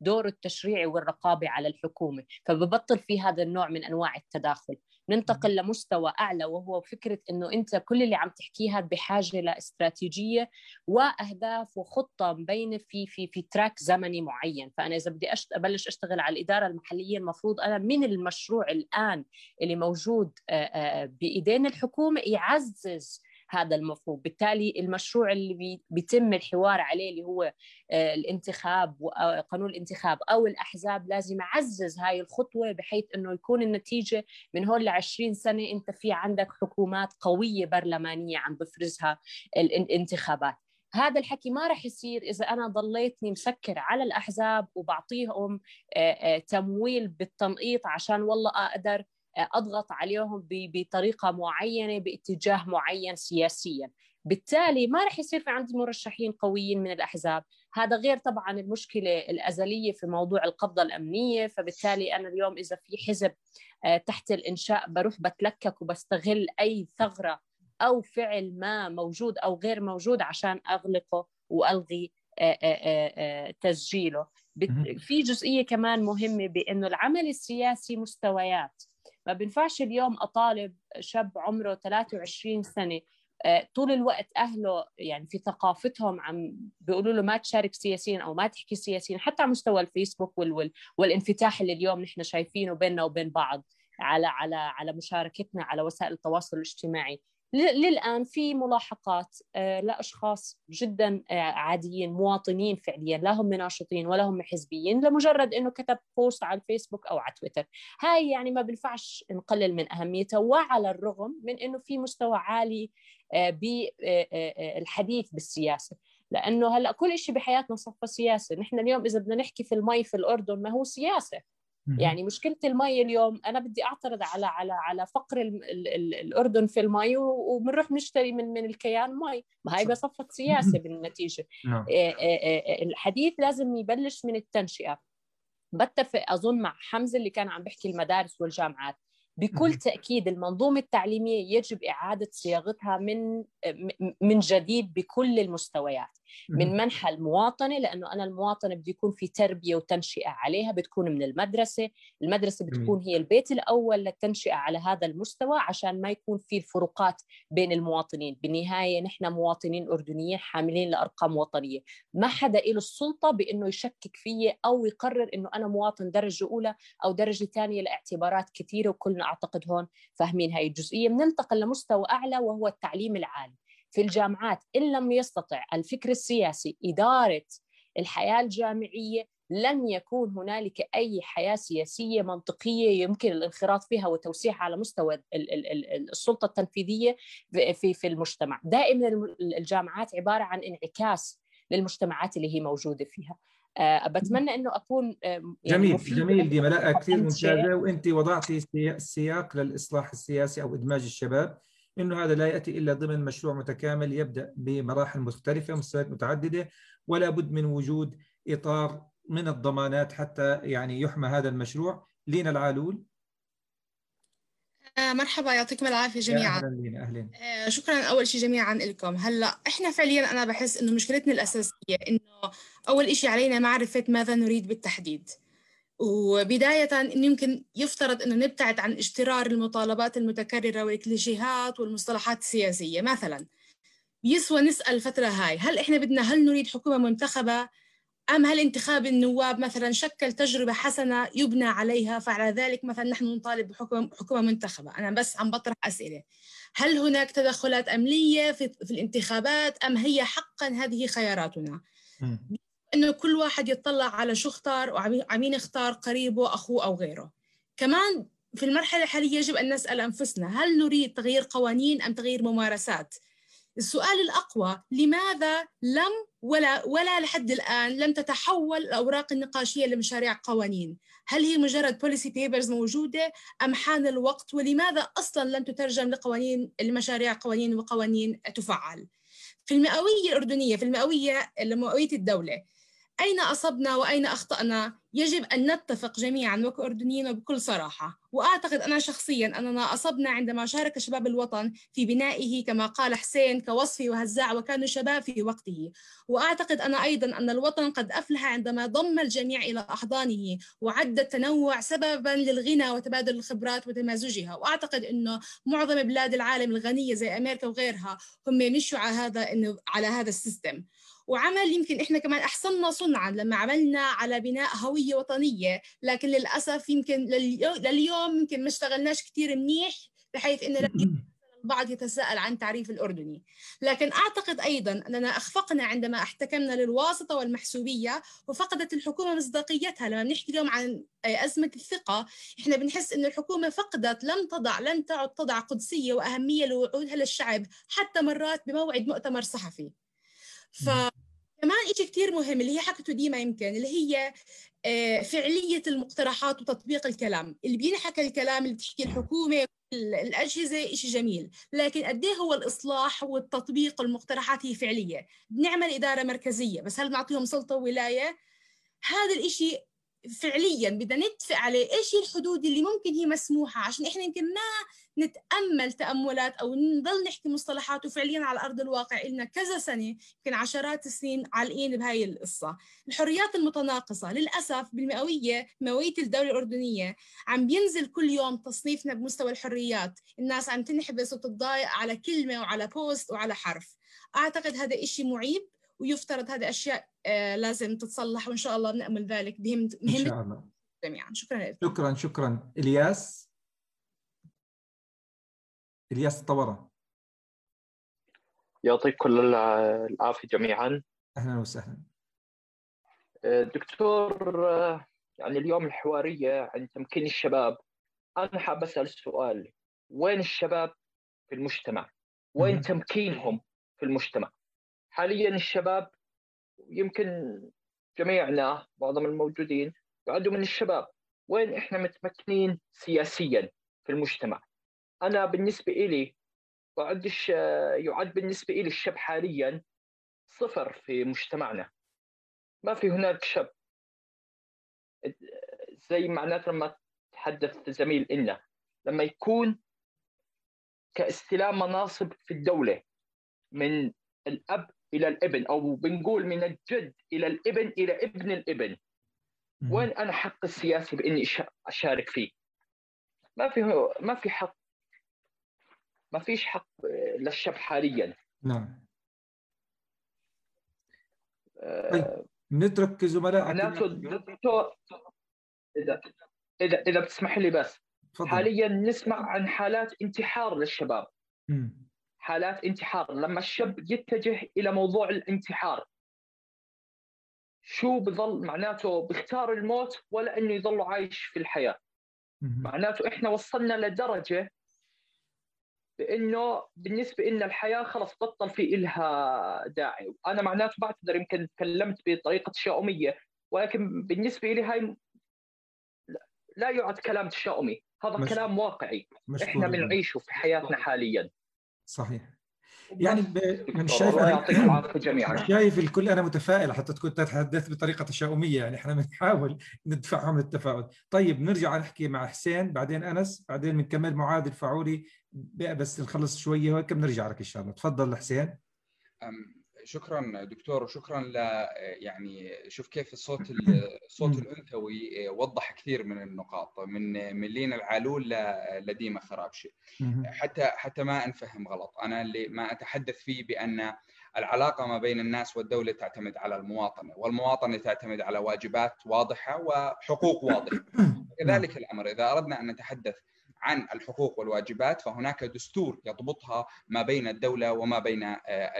لدور التشريعي والرقابة على الحكومة. فببطل في هذا النوع من أنواع التداخل. ننتقل لمستوى أعلى وهو فكرة إنه أنت كل اللي عم تحكيها بحاجة لاستراتيجيه وأهداف وخطة مبينة في في في تراك زمني معين. فأنا إذا بدي أبلش أشتغل على الإدارة المحلية المفروض أنا من المشروع الآن اللي موجود بإيدين الحكومة يعزز هذا المفهوم. بالتالي المشروع اللي بيتم الحوار عليه اللي هو آه، الانتخاب وقانون الانتخاب أو الأحزاب لازم يعزز هاي الخطوة بحيث إنه يكون النتيجة من هون ل 20 سنة أنت في عندك حكومات قوية برلمانية عم بفرزها الانتخابات هذا الحكي ما راح يصير إذا أنا ضليتني مسكر على الأحزاب وبعطيهم آه، آه، تمويل بالتنقيط عشان والله أقدر أضغط عليهم بطريقة معينة باتجاه معين سياسيا. بالتالي ما راح يصير في عندي مرشحين قويين من الأحزاب. هذا غير طبعا المشكلة الأزلية في موضوع القبضة الأمنية. فبالتالي أنا اليوم إذا في حزب آه، تحت الإنشاء بروح بتلكك وبستغل أي ثغرة أو فعل ما موجود أو غير موجود عشان أغلقه وألغي آه، آه، تسجيله. في جزئية كمان مهمة بأنه العمل السياسي مستويات. ما بينفعش اليوم أطالب شاب عمره 23 سنة آه، طول الوقت أهله يعني في ثقافتهم عم بيقولوا له ما تشارك سياسيا أو ما تحكي سياسيا حتى على مستوى الفيسبوك وال وال والانفتاح اللي اليوم نحن شايفينه بيننا وبين بعض على على على مشاركتنا على وسائل التواصل الاجتماعي. للآن في ملاحقات آه، لأشخاص جدا آه، عاديين مواطنين فعليا لا هم ناشطين ولا هم حزبيين لمجرد أنه كتب بوست على الفيسبوك أو على تويتر. هاي يعني ما بنفعش نقلل من أهميتها وعلى الرغم من أنه في مستوى عالي آه، بالحديث بالسياسة. لأنه هلأ كل شيء بحياتنا صفى سياسة. نحن اليوم إذا بدنا نحكي في المي في الأردن ما هو سياسة. يعني مشكلة المي اليوم أنا بدي أعترض على على على فقر ال ال ال الأردن في المي وبنروح نشتري من من الكيان مي. ما هي بصفت سياسة بالنتيجة. *laughs* نعم. الحديث لازم يبلش من التنشئة. بتفق أظن مع حمزة اللي كان عم بيحكي المدارس والجامعات. بكل تأكيد المنظومة التعليمية يجب إعادة صياغتها من من جديد بكل المستويات. من منحى المواطنة لأنه أنا المواطنة بده يكون في تربية وتنشئة عليها بتكون من المدرسة. المدرسة بتكون هي البيت الأول للتنشئة على هذا المستوى عشان ما يكون في الفروقات بين المواطنين. بالنهاية نحن مواطنين أردنيين حاملين لأرقام وطنية. ما حدا له السلطة بأنه يشكك فيي أو يقرر أنه أنا مواطن درجة أولى أو درجة ثانية لاعتبارات كثيرة وكلنا أعتقد هون فاهمين هاي الجزئية. بننتقل لمستوى أعلى وهو التعليم العالي. في الجامعات إن لم يستطع الفكر السياسي إدارة الحياة الجامعية لن يكون هنالك أي حياة سياسية منطقية يمكن الانخراط فيها وتوسيعها على مستوى السلطة التنفيذية في في المجتمع. دائما الجامعات عبارة عن انعكاس للمجتمعات اللي هي موجودة فيها. أه بتمنى إنه أكون يعني جميل جميل دي ملاءه كثير ممتازة وأنت وضعتي السياق للإصلاح السياسي أو إدماج الشباب. إنه هذا لا يأتي إلا ضمن مشروع متكامل يبدأ بمراحل مختلفة مستويات متعددة ولا بد من وجود إطار من الضمانات حتى يعني يحمى هذا المشروع. لينا العالول. آه، مرحبا يعطيكم العافية جميعا. أهلا لينا أهلا. آه، شكرا أول شيء جميعا لكم. هلأ إحنا فعليا أنا بحس إنه مشكلتنا الأساسية إنه أول شيء علينا معرفة ماذا نريد بالتحديد. وبداية إنه يمكن يفترض أنه نبتعد عن اجترار المطالبات المتكررة والكليشيهات والمصطلحات السياسية. مثلا يسوى نسأل الفترة هاي هل إحنا بدنا هل نريد حكومة منتخبة؟ أم هل انتخاب النواب مثلا شكل تجربة حسنة يبنى عليها؟ فعلى ذلك مثلا نحن نطالب بحكومة حكومة منتخبة. أنا بس عم بطرح أسئلة. هل هناك تدخلات أمنية في, في الانتخابات؟ أم هي حقا هذه خياراتنا؟ إنه كل واحد يطلع على شو اختار وعمين اختار قريبه أخوه أو غيره. كمان في المرحلة الحالية يجب أن نسأل أنفسنا هل نريد تغيير قوانين أم تغيير ممارسات؟ السؤال الأقوى لماذا لم ولا ولا لحد الآن لم تتحول الأوراق النقاشية لمشاريع قوانين؟ هل هي مجرد بوليسي بيبرز موجودة أم حان الوقت؟ ولماذا أصلا لم تترجم لقوانين لمشاريع قوانين وقوانين تفعل؟ في المئوية الأردنية في المئويه مئويه الدولة أين أصبنا وأين أخطأنا؟ يجب أن نتفق جميعا وكأردنيين وبكل صراحة. وأعتقد أنا شخصيا أننا أصبنا عندما شارك شباب الوطن في بنائه كما قال حسين كوصفي وهزاع وكانوا شباب في وقته. وأعتقد أنا أيضا أن الوطن قد أفلح عندما ضم الجميع إلى أحضانه وعد التنوع سببا للغنى وتبادل الخبرات وتمازجها. وأعتقد أنه معظم بلاد العالم الغنية زي أمريكا وغيرها هم مشوا على هذا على هذا السيستم. وعمل يمكن إحنا كمان أحسننا صنعا لما عملنا على بناء هوية وطنية. لكن للأسف يمكن لليوم يمكن ما اشتغلناش كثير منيح بحيث انه البعض يتساءل عن تعريف الأردني. لكن أعتقد أيضا أننا أخفقنا عندما احتكمنا للواسطة والمحسوبية وفقدت الحكومة مصداقيتها. لما بنحكي اليوم عن أزمة الثقة إحنا بنحس أن الحكومة فقدت لم تضع لم تعد تضع قدسية وأهمية لوعودها للشعب حتى مرات بموعد مؤتمر صحفي. فكمان شيء كثير مهم اللي هي حكته ديما يمكن اللي هي آه، فعلية المقترحات وتطبيق الكلام. اللي بينحكى الكلام اللي بتحكي الحكومة الأجهزة شيء جميل. لكن قد إيه هو الإصلاح والتطبيق المقترحات هي فعلية؟ بنعمل إدارة مركزية بس هل بنعطيهم سلطة وولاية؟ هذا الإشي فعليا بدنا نتفق عليه إيش هي الحدود اللي ممكن هي مسموحة عشان إحنا يمكن ما نتأمل تأملات أو نضل نحكي مصطلحات وفعليا على أرض الواقع لنا كذا سنة يمكن عشرات السنين عالقين بهاي القصة. الحريات المتناقصة للأسف بالمئوية مئويه الدولة الأردنية عم بينزل كل يوم تصنيفنا بمستوى الحريات الناس عم تنحبس وتتضايق على كلمة وعلى بوست وعلى حرف. أعتقد هذا إشي معيب. ويفترض هذه أشياء آه، لازم تتصلح وإن شاء الله بنأمل ذلك بهم إن شاء الله. جميعا. شكرا لك. شكرا شكرا. إلياس؟ إلياس طورة يعطيك كل العافية جميعا. أهلا وسهلا. آه، دكتور آه، يعني اليوم الحوارية عن تمكين الشباب أنا حاب أسأل سؤال. وين الشباب في المجتمع؟ وين تمكينهم في المجتمع؟ حاليا الشباب يمكن جميعنا معظم الموجودين يعدوا من الشباب. وين إحنا متمكنين سياسيا في المجتمع؟ أنا بالنسبة لي بعدش يعد بالنسبة لي الشاب حاليا صفر في مجتمعنا. ما في هناك شاب زي معناته لما تحدث زميل إلنا لما يكون كاستلام مناصب في الدولة من الأب إلى الإبن أو بنقول من الجد إلى الإبن إلى ابن الإبن. وين أنا حق السياسي بإني أشارك فيه؟ ما في ما في حق. ما فيش حق للشاب حاليا. نعم. طيب نترك زملاء معناته الدكتور إذا إذا إذا بتسمح لي بس. فضل. حاليا نسمع عن حالات انتحار للشباب. حالات انتحار لما الشاب يتجه إلى موضوع الانتحار شو بظل معناته بيختار الموت ولا إنه يظل عايش في الحياة؟ معناته إحنا وصلنا لدرجة بإنه بالنسبة لنا الحياة خلص بطل في إلها داعي. أنا معناته بعتذر يمكن تكلمت بطريقة تشاؤميه ولكن بالنسبة لي هاي لا يعد كلام تشاؤمي هذا مش... كلام واقعي. إحنا بنعيشه في حياتنا حاليا. صحيح. يعني من شايف يعطيكم العافية جميعا. شايف الكل أنا متفائل حتى تكون تتحدث بطريقة تشاؤمية يعني إحنا بنحاول ندفعهم للتفاؤل. طيب نرجع نحكي مع حسين بعدين أنس بعدين بنكمل معاذ الفعولي بس نخلص شوية وهيك بنرجع لك إن شاء الله. تفضل حسين. شكرا دكتور وشكرا ل يعني شوف كيف الصوت *laughs* الصوت الأنثوي وضح كثير من النقاط من من لين العالول لديما خرابشي. حتى حتى ما أنفهم غلط. أنا اللي ما أتحدث فيه بأن العلاقة ما بين الناس والدولة تعتمد على المواطنة والمواطنة تعتمد على واجبات واضحة وحقوق واضحة. *coughs* كذلك الأمر. إذا أردنا أن نتحدث عن الحقوق والواجبات فهناك دستور يضبطها ما بين الدولة وما بين آه،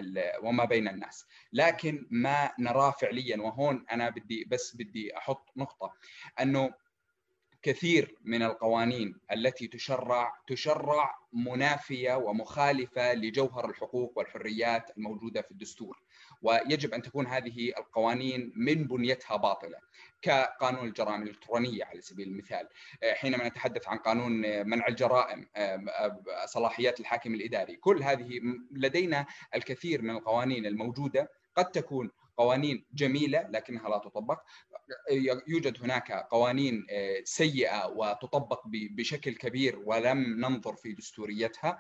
وما بين الناس. لكن ما نراه فعليا وهون أنا بدي بس بدي أحط نقطة أنه كثير من القوانين التي تشرع تشرع منافية ومخالفة لجوهر الحقوق والحريات الموجودة في الدستور. ويجب أن تكون هذه القوانين من بنيتها باطلة. كقانون الجرائم الإلكترونية على سبيل المثال. حينما نتحدث عن قانون منع الجرائم صلاحيات الحاكم الإداري كل هذه لدينا الكثير من القوانين الموجودة. قد تكون قوانين جميلة لكنها لا تطبق. يوجد هناك قوانين سيئة وتطبق بشكل كبير ولم ننظر في دستوريتها. آه،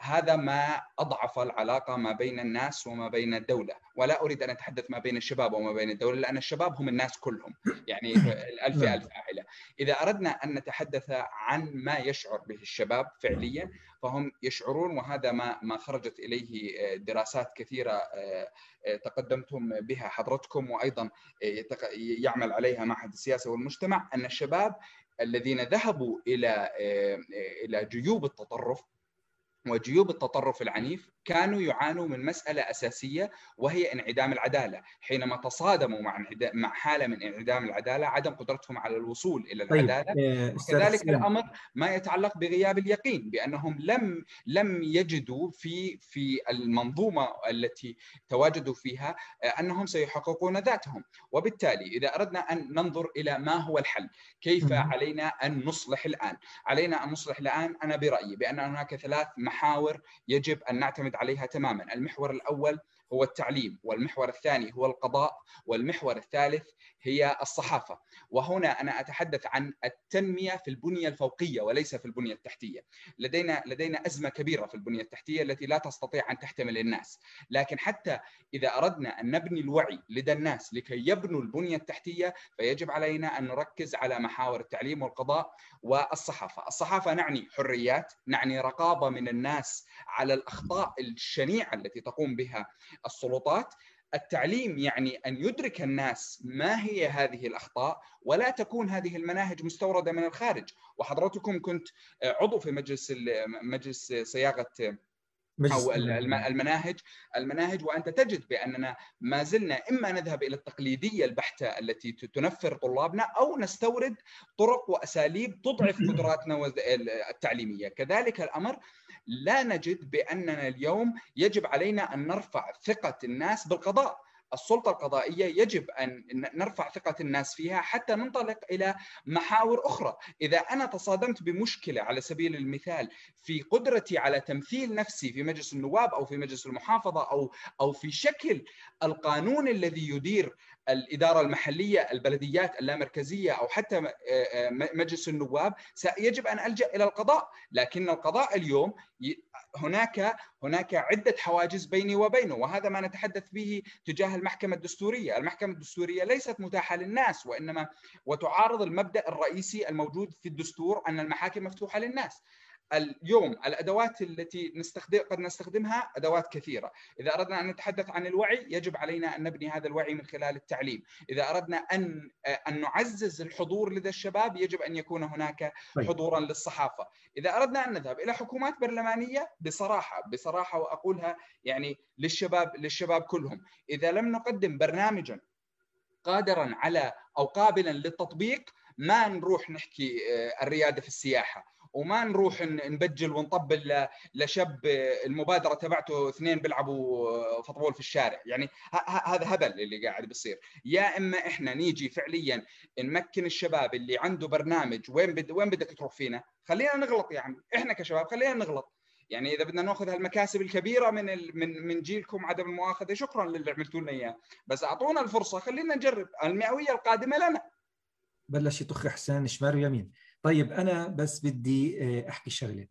هذا ما أضعف العلاقة ما بين الناس وما بين الدولة. ولا أريد أن أتحدث ما بين الشباب وما بين الدولة لأن الشباب هم الناس كلهم. يعني *laughs* الالف نعم. ألف عائلة. إذا أردنا أن نتحدث عن ما يشعر به الشباب فعليا فهم يشعرون وهذا ما ما خرجت إليه آه، دراسات كثيرة آه، تقدمتم بها حضرتكم وأيضا يعمل عليها معهد السياسة والمجتمع أن الشباب الذين ذهبوا إلى إلى جيوب التطرف وجيوب التطرف العنيف. كانوا يعانوا من مسألة أساسية وهي انعدام العدالة. حينما تصادموا مع مع حالة من انعدام العدالة عدم قدرتهم على الوصول إلى طيب، العدالة طيب. وكذلك الأمر ما يتعلق بغياب اليقين بأنهم لم لم يجدوا في في المنظومة التي تواجدوا فيها آه، أنهم سيحققون ذاتهم. وبالتالي إذا أردنا أن ننظر إلى ما هو الحل كيف علينا أن نصلح الآن؟ علينا أن نصلح الآن أنا برأيي بأن هناك ثلاث محاور يجب أن نعتمد عليها تماما. المحور الأول هو التعليم والمحور الثاني هو القضاء والمحور الثالث هي الصحافة. وهنا أنا أتحدث عن التنمية في البنية الفوقية وليس في البنية التحتية. لدينا لدينا أزمة كبيرة في البنية التحتية التي لا تستطيع أن تحتمل الناس. لكن حتى إذا أردنا أن نبني الوعي لدى الناس لكي يبنوا البنية التحتية فيجب علينا أن نركز على محاور التعليم والقضاء والصحافة. الصحافة نعني حريات نعني رقابة من الناس على الأخطاء الشنيعة التي تقوم بها السلطات التعليم يعني أن يدرك الناس ما هي هذه الأخطاء ولا تكون هذه المناهج مستوردة من الخارج. وحضرتكم كنت عضو في مجلس مجلس صياغة أو المناهج. المناهج وأنت تجد بأننا ما زلنا إما نذهب إلى التقليدية البحتة التي تنفر طلابنا أو نستورد طرق وأساليب تضعف قدراتنا التعليمية. كذلك الأمر لا نجد بأننا اليوم يجب علينا أن نرفع ثقة الناس بالقضاء. السلطة القضائية يجب أن نرفع ثقة الناس فيها حتى ننطلق إلى محاور أخرى، إذا أنا تصادمت بمشكلة على سبيل المثال في قدرتي على تمثيل نفسي في مجلس النواب أو في مجلس المحافظة أو أو في شكل القانون الذي يدير الإدارة المحلية البلديات اللامركزية أو حتى مجلس النواب يجب أن ألجأ إلى القضاء لكن القضاء اليوم هناك هناك عدة حواجز بيني وبينه وهذا ما نتحدث به تجاه المحكمة الدستورية، المحكمة الدستورية ليست متاحة للناس وإنما وتعارض المبدأ الرئيسي الموجود في الدستور أن المحاكم مفتوحة للناس. اليوم الأدوات التي نستخدم قد نستخدمها أدوات كثيرة، إذا أردنا أن نتحدث عن الوعي يجب علينا أن نبني هذا الوعي من خلال التعليم، إذا أردنا أن أن نعزز الحضور لدى الشباب يجب أن يكون هناك حضورا للصحافة، إذا أردنا أن نذهب إلى حكومات برلمانية بصراحة بصراحة وأقولها يعني للشباب للشباب كلهم، إذا لم نقدم برنامجا قادرا على أو قابلا للتطبيق ما نروح نحكي الريادة في السياحة. وما نروح نبجل ونطبل لشاب المبادرة تبعته اثنين بيلعبوا فوتبول في الشارع. يعني هذا هبل اللي قاعد بيصير. يا إما إحنا نيجي فعليا نمكن الشباب اللي عنده برنامج وين بد وين بدك تروح فينا؟ خلينا نغلط يا عمي إحنا كشباب خلينا نغلط. يعني إذا بدنا نأخذ هالمكاسب الكبيرة من من من جيلكم عدم المؤاخذة شكرا للي عملتوا لنا إياه. بس أعطونا الفرصة خلينا نجرب المئوية القادمة لنا. بلش يطخ حسان شمال ويمين طيب أنا بس بدي أحكي شغلة.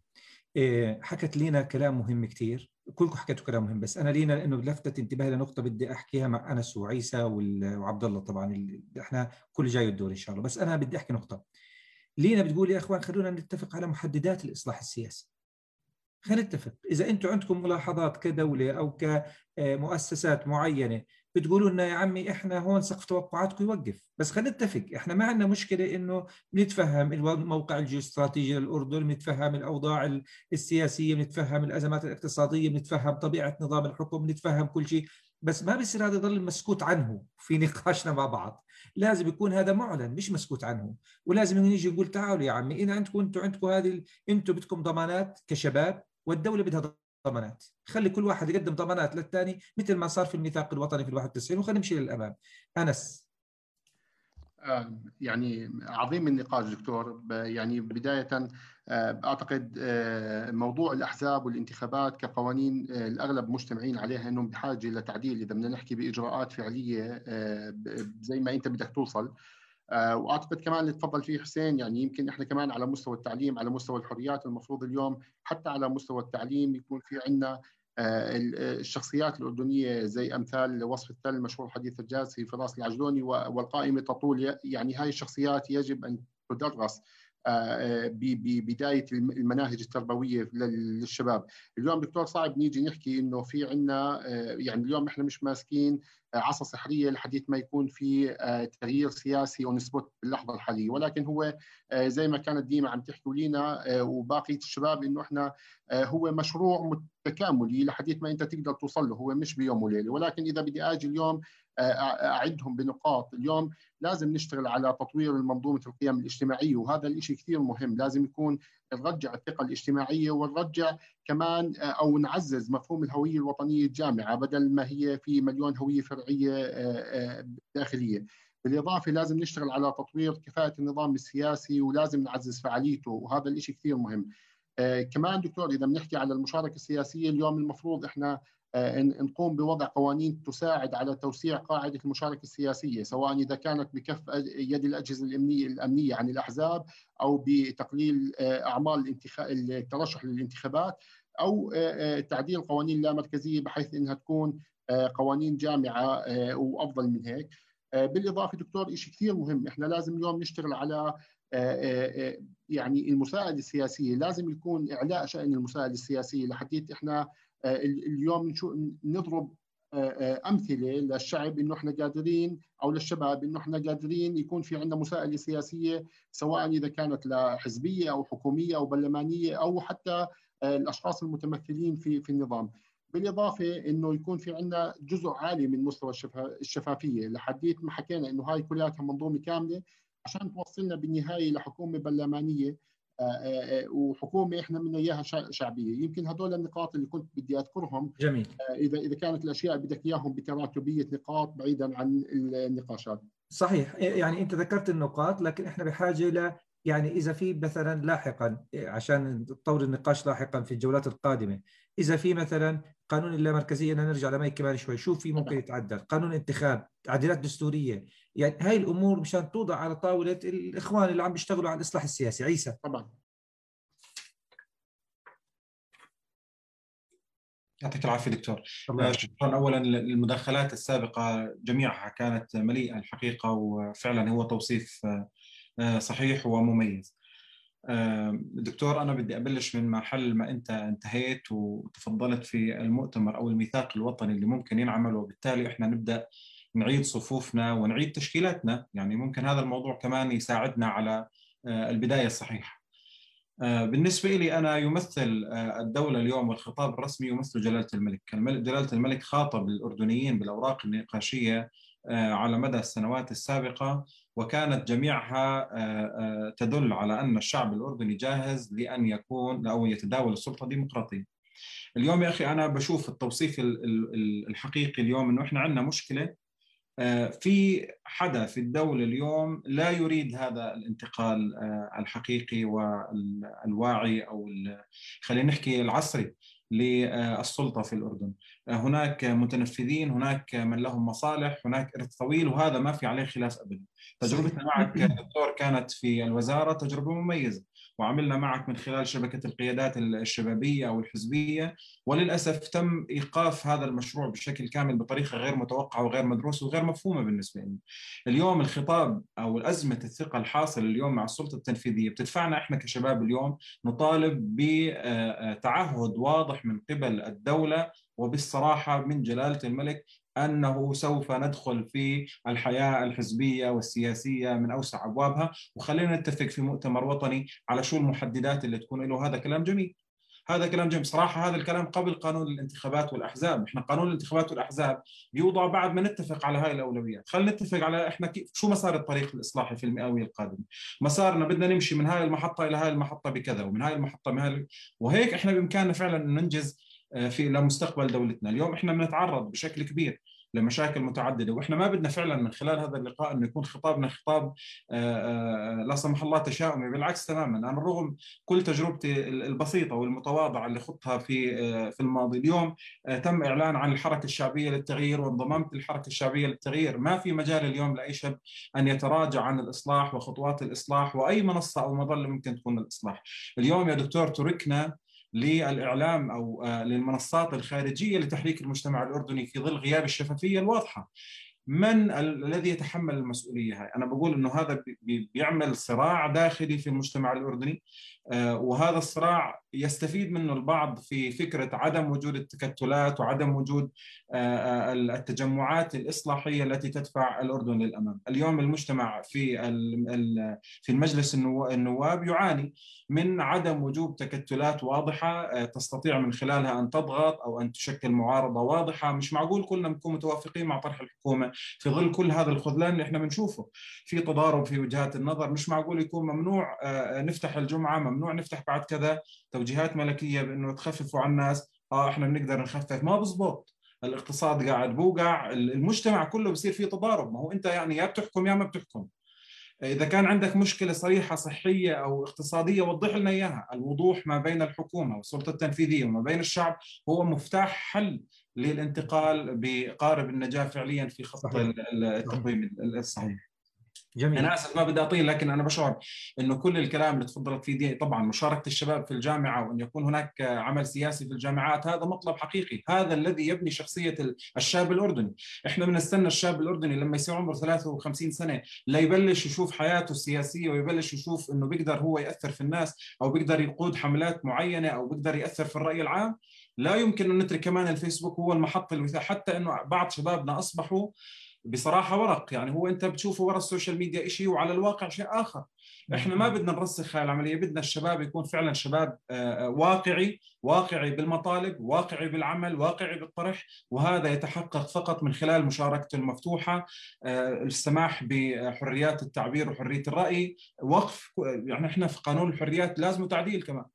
حكت لينا كلام مهم كثير كلكم حكيتوا كلام مهم بس أنا لينا لأنه لفتت انتباهي لنقطة بدي أحكيها مع أنس وعيسى وعبد الله طبعا إحنا كل جاي الدور إن شاء الله. بس أنا بدي أحكي نقطة. لينا بتقول يا إخوان خلونا نتفق على محددات الإصلاح السياسي. خلينا نتفق. إذا أنتم عندكم ملاحظات كدولة أو كمؤسسات معينة بتقولوا لنا يا عمي إحنا هون سقف توقعاتكم يوقف. بس خلينا نتفق إحنا ما عندنا مشكلة إنه بنتفهم الموقع الجيوستراتيجي للاردن بنتفهم الأوضاع السياسية بنتفهم الأزمات الاقتصادية بنتفهم طبيعة نظام الحكم بنتفهم كل شيء. بس ما بصير هذا يضل مسكوت عنه في نقاشنا مع بعض. لازم يكون هذا معلن مش مسكوت عنه. ولازم نيجي نقول تعالوا يا عمي إذا عندكم أنتم عندكم هذه أنتم بدكم ضمانات كشباب والدولة بدها ضمانات. خلي كل واحد يقدم ضمانات للثاني مثل ما صار في الميثاق الوطني في ال 91 وخلينا نمشي للأمام. أنس. يعني عظيم النقاش دكتور. يعني بداية أعتقد موضوع الأحزاب والانتخابات كقوانين الأغلب مجتمعين عليها إنهم بحاجة لتعديل إذا بدنا نحكي بإجراءات فعلية زي ما أنت بدك توصل. وأعتقد كمان اللي تفضل فيه حسين يعني يمكن إحنا كمان على مستوى التعليم على مستوى الحريات المفروض اليوم حتى على مستوى التعليم يكون في عندنا الشخصيات الأردنية زي أمثال وصف التل المشهور حديث الجاسي فراس العجلوني والقائمة تطول يعني هاي الشخصيات يجب أن تدرس. ببدايه المناهج التربوية للشباب، اليوم دكتور صعب نيجي نحكي إنه في عندنا يعني اليوم إحنا مش ماسكين عصا سحرية لحديث ما يكون في تغيير سياسي ونثبت باللحظة الحالية، ولكن هو زي ما كانت ديما عم تحكوا لينا وباقية الشباب إنه إحنا هو مشروع تكاملي لحديث ما أنت تقدر توصل له، هو مش بيوم وليلة، ولكن إذا بدي آجي اليوم أعدهم بنقاط. اليوم لازم نشتغل على تطوير منظومه القيم الاجتماعية وهذا الشيء كثير مهم. لازم يكون نرجع الثقة الاجتماعية ونرجع كمان أو نعزز مفهوم الهوية الوطنية الجامعة بدل ما هي في مليون هوية فرعية داخلية. بالإضافة لازم نشتغل على تطوير كفاءة النظام السياسي ولازم نعزز فعاليته وهذا الشيء كثير مهم. كمان دكتور إذا بنحكي على المشاركة السياسية اليوم المفروض إحنا نقوم بوضع قوانين تساعد على توسيع قاعدة المشاركة السياسية سواء إذا كانت بكف يد الأجهزة الامنيه الأمنية عن الأحزاب أو بتقليل أعمال الترشح للانتخابات أو تعديل قوانين اللامركزيه بحيث إنها تكون قوانين جامعة وأفضل من هيك. بالإضافة دكتور شيء كثير مهم إحنا لازم اليوم نشتغل على يعني المساعدة السياسية لازم يكون إعلاء شأن المساعدة السياسية لحديت إحنا اليوم نضرب أمثلة للشعب إنه إحنا قادرين أو للشباب إنه إحنا قادرين يكون في عندنا مساءلة سياسية سواء إذا كانت لحزبيه أو حكومية أو برلمانية أو حتى الأشخاص المتمثلين في في النظام. بالإضافة إنه يكون في عندنا جزء عالي من مستوى الشفافية. لحديت ما حكينا إنه هاي كلها منظومه كاملة عشان توصلنا بالنهاية لحكومة برلمانية وحكومة إحنا بدنا إياها شعبية. يمكن هدول النقاط اللي كنت بدي أذكرهم. جميل. إذا إذا كانت الأشياء بدك إياهم بتراتبية نقاط بعيدا عن النقاشات. صحيح. يعني أنت ذكرت النقاط لكن إحنا بحاجة إلى يعني إذا في مثلا لاحقا عشان تطور النقاش لاحقا في الجولات القادمة إذا في مثلا قانون اللامركزيه بدنا نرجع لمي كمان شوي شوف في ممكن يتعدل؟ قانون انتخاب تعديلات دستورية يعني هاي الأمور مشان توضع على طاولة الإخوان اللي عم بيشتغلوا على الإصلاح السياسي. عيسى. طبعا. يعطيك العافية دكتور. شكرا. اولا المداخلات السابقة جميعها كانت مليئة الحقيقة وفعلا هو توصيف صحيح ومميز. دكتور أنا بدي أبلش من محل ما أنت انتهيت وتفضلت في المؤتمر أو الميثاق الوطني اللي ممكن ينعمل وبالتالي إحنا نبدأ نعيد صفوفنا ونعيد تشكيلاتنا. يعني ممكن هذا الموضوع كمان يساعدنا على البداية الصحيحة. بالنسبة لي أنا يمثل الدولة اليوم والخطاب الرسمي يمثل جلالة الملك. جلالة الملك خاطب الأردنيين بالأوراق النقاشية على مدى السنوات السابقة وكانت جميعها تدل على أن الشعب الأردني جاهز لأن يكون أو يتداول السلطة ديمقراطية. اليوم يا أخي أنا بشوف التوصيف الحقيقي اليوم أنه إحنا عندنا مشكلة في حدا في الدولة اليوم لا يريد هذا الانتقال الحقيقي والواعي أو خلينا نحكي العصري. للسلطة في الأردن. هناك متنفذين هناك من لهم مصالح هناك إرث طويل وهذا ما في عليه خلاف أبدا. تجربتنا معك دكتور كانت في الوزارة تجربة مميزة. وعملنا معك من خلال شبكة القيادات الشبابية أو الحزبية وللأسف تم إيقاف هذا المشروع بشكل كامل بطريقة غير متوقعة وغير مدروسة وغير مفهومة بالنسبة لي اليوم الخطاب أو أزمة الثقة الحاصلة اليوم مع السلطة التنفيذية بتدفعنا إحنا كشباب اليوم نطالب بتعهد واضح من قبل الدولة وبالصراحة من جلالة الملك أنه سوف ندخل في الحياة الحزبية والسياسية من أوسع أبوابها. وخلينا نتفق في مؤتمر وطني على شو المحددات اللي تكون له هذا كلام جميل. هذا كلام جميل. صراحة هذا الكلام قبل قانون الانتخابات والأحزاب. إحنا قانون الانتخابات والأحزاب بيوضع بعد ما نتفق على هاي الأولويات. خلينا نتفق على إحنا كيف شو مسار الطريق الإصلاحي في المئوية القادمة؟ مسارنا بدنا نمشي من هاي المحطة إلى هاي المحطة بكذا ومن هاي المحطة من هاي وهيك إحنا بإمكاننا فعلا ننجز في لمستقبل دولتنا. اليوم إحنا بنتعرض بشكل كبير لمشاكل متعددة وإحنا ما بدنا فعلا من خلال هذا اللقاء إنه يكون خطابنا خطاب لا سمح الله تشاؤمي. بالعكس تماما أنا رغم كل تجربتي البسيطة والمتواضعة اللي خضتها في في الماضي اليوم تم إعلان عن الحركة الشعبية للتغيير وانضممت للحركة الشعبية للتغيير. ما في مجال اليوم لاي شاب أن يتراجع عن الإصلاح وخطوات الإصلاح وأي منصة أو مظلة ممكن تكون الإصلاح. اليوم يا دكتور تركنا للإعلام أو للمنصات الخارجية لتحريك المجتمع الأردني في ظل غياب الشفافية الواضحة. من الذي يتحمل المسؤولية هاي؟ أنا بقول إنه هذا بيعمل صراع داخلي في المجتمع الأردني وهذا الصراع يستفيد منه البعض في فكرة عدم وجود التكتلات وعدم وجود التجمعات الإصلاحية التي تدفع الأردن للأمام. اليوم المجتمع في في المجلس النواب يعاني من عدم وجود تكتلات واضحة تستطيع من خلالها أن تضغط أو أن تشكل معارضة واضحة، مش معقول كلنا نكون متوافقين مع طرح الحكومة في ظل كل هذا الخذلان اللي إحنا بنشوفه. في تضارب في وجهات النظر، مش معقول يكون ممنوع نفتح الجمعة، ممنوع نفتح بعد كذا، توجيهات ملكية بأنه تخففوا على الناس، آه إحنا بنقدر نخفف، ما بزبط. الاقتصاد قاعد بوقع المجتمع كله بصير فيه تضارب. ما هو أنت يعني يا بتحكم يا ما بتحكم. إذا كان عندك مشكلة صريحة صحية أو اقتصادية وضح لنا إياها. الوضوح ما بين الحكومة والسلطة التنفيذية وما بين الشعب هو مفتاح حل. للانتقال بقارب النجاح فعليا في خط صحيح. التقويم الصحيح. جميل. أنا آسف ما بدي أطيل لكن أنا بشعر إنه كل الكلام اللي تفضلت فيه دي طبعا مشاركة الشباب في الجامعة وأن يكون هناك عمل سياسي في الجامعات هذا مطلب حقيقي. هذا الذي يبني شخصية الشاب الأردني. إحنا بنستنى الشاب الأردني لما يصير عمره 53 سنة ليبلش يشوف حياته السياسية ويبلش يشوف إنه بيقدر هو يأثر في الناس أو بيقدر يقود حملات معينة أو بيقدر يأثر في الرأي العام. لا يمكن أن نترك كمان الفيسبوك هو المحط الوثائقي حتى إنه بعض شبابنا أصبحوا بصراحة ورق يعني هو أنت بتشوفه ورا ال social media شيء وعلى الواقع شيء آخر. إحنا ما بدنا نرسخ هاي العملية بدنا الشباب يكون فعلا شباب واقعي واقعي بالمطالب واقعي بالعمل واقعي بالطرح وهذا يتحقق فقط من خلال مشاركته المفتوحه السماح بحريات التعبير وحرية الرأي وقف يعني إحنا في قانون الحريات لازم تعديل كمان.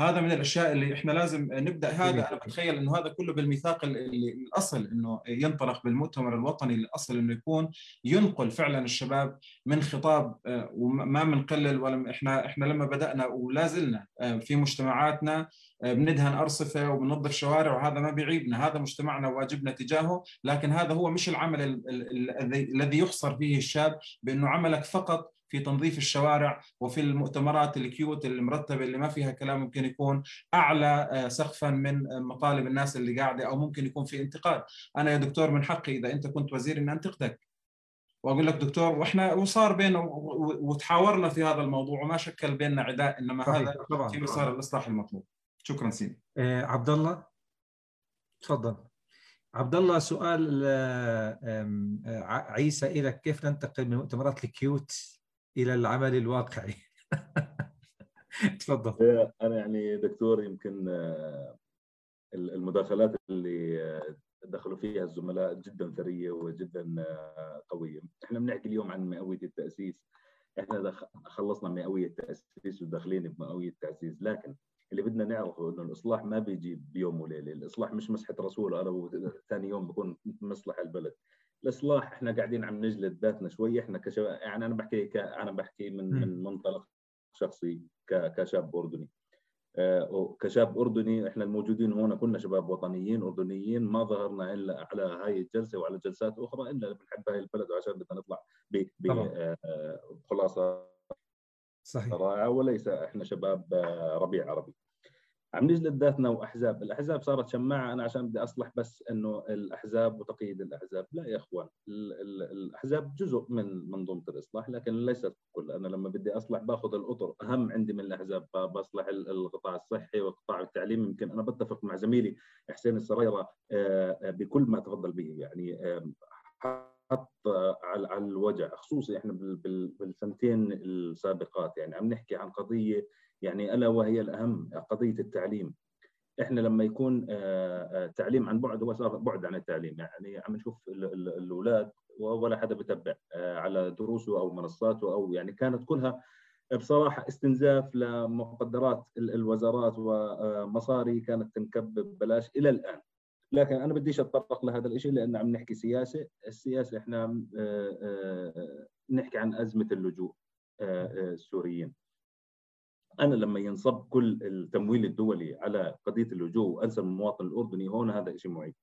هذا من الأشياء اللي إحنا لازم نبدأ هذا. أنا بتخيل إنه هذا كله بالميثاق اللي الأصل إنه ينطلق بالمؤتمر الوطني الأصل إنه يكون ينقل فعلا الشباب من خطاب وما بنقلل ولا إحنا إحنا لما بدأنا ولا زلنا في مجتمعاتنا بندهن أرصفة وبننظف شوارع وهذا ما بيعيبنا هذا مجتمعنا واجبنا تجاهه لكن هذا هو مش العمل الذي يحصر فيه الشاب بأنه عملك فقط في تنظيف الشوارع وفي المؤتمرات الكيوت المرتبة اللي ما فيها كلام ممكن يكون أعلى سقفا من مطالب الناس اللي قاعدة أو ممكن يكون في انتقاد. أنا يا دكتور من حقي إذا أنت كنت وزير إني أنتقدك. وأقول لك دكتور وإحنا وصار بيننا وتحاورنا في هذا الموضوع وما شكل بيننا عداء إنما صحيح. هذا طبعا في مسار الإصلاح المطلوب. شكرا سيدي. آه عبد الله تفضل عبد الله سؤال عيسى إلك كيف ننتقل من مؤتمرات الكيوت إلى العمل الواقعي. *laughs* تفضل. أنا يعني دكتور يمكن المداخلات اللي دخلوا فيها الزملاء جدا ثرية وجدا قوية. إحنا بنحكي اليوم عن مئوية التأسيس. إحنا خلصنا مئوية التأسيس وداخلين بمئوية التأسيس. لكن اللي بدنا نعرفه إنه الإصلاح ما بيجي بيوم وليلة، الإصلاح مش مسحة رسول أنا ثاني يوم بكون مصلحه البلد، الإصلاح إحنا قاعدين عم نجلد ذاتنا شوي إحنا كشباب يعني أنا بحكي ك... أنا بحكي من من منطلق شخصي ك... كشاب أردني. آه كشاب أردني إحنا الموجودين هنا كنا شباب وطنيين أردنيين ما ظهرنا إلا على هاي الجلسة وعلى جلسات أخرى إلا بنحب هاي البلد وعشان بدنا نطلع بخلاصه صحيح. رائعة وليس إحنا شباب ربيع عربي. عم نجلد ذاتنا وأحزاب، الأحزاب صارت شماعة أنا عشان بدي أصلح بس إنه الأحزاب وتقييد الأحزاب، لا يا إخوان الأحزاب جزء من منظومة الإصلاح لكن ليست كل، أنا لما بدي أصلح باخذ الأطر أهم عندي من الأحزاب بصلح القطاع الصحي والقطاع التعليمي يمكن أنا بتفق مع زميلي حسين السريره بكل ما تفضل به. يعني حط على الوجع خصوصي إحنا بالسنتين السابقات. يعني عم نحكي عن قضية يعني ألا وهي الأهم قضية التعليم. إحنا لما يكون تعليم عن بعد هو صار بعد عن التعليم. يعني عم نشوف الأولاد ولا حدا بتبع على دروسه أو منصاته أو يعني كانت كلها بصراحة استنزاف لمقدرات الوزارات ومصاري كانت تنكب ببلاش إلى الآن. لكن أنا بديش أتطرق لهذا الشيء لأن عم نحكي سياسة، السياسة إحنا نحكي عن أزمة اللجوء السوريين. أنا لما ينصب كل التمويل الدولي على قضية اللجوء وانسى المواطن الأردني هون هذا شيء معيب.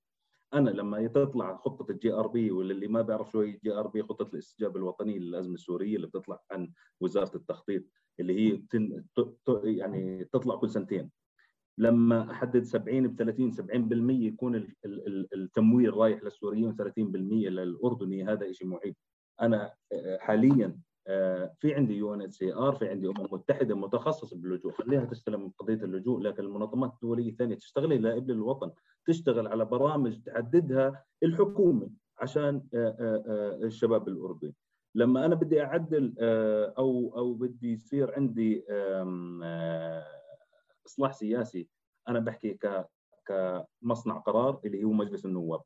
أنا لما تطلع خطة ال JRP واللي ما بيعرف شو هي ال JRP خطة الاستجابة الوطنية للأزمة السورية اللي بتطلع عن وزارة التخطيط اللي هي بتن... يعني تطلع كل سنتين لما أحدد 70 ب 30 70% يكون التمويل رايح للسوريين و30% للأردني هذا شيء معيب أنا حاليا في عندي UNHCR في عندي أمم متحدة متخصصة باللجوء. خليها تستلم قضية اللجوء لكن المنظمات الدولية الثانية تشتغل إلى إبن الوطن تشتغل على برامج تحددها الحكومة عشان الشباب الاردني لما أنا بدي أعدل أو أو بدي يصير عندي إصلاح سياسي أنا بحكي كمصنع قرار اللي هو مجلس النواب.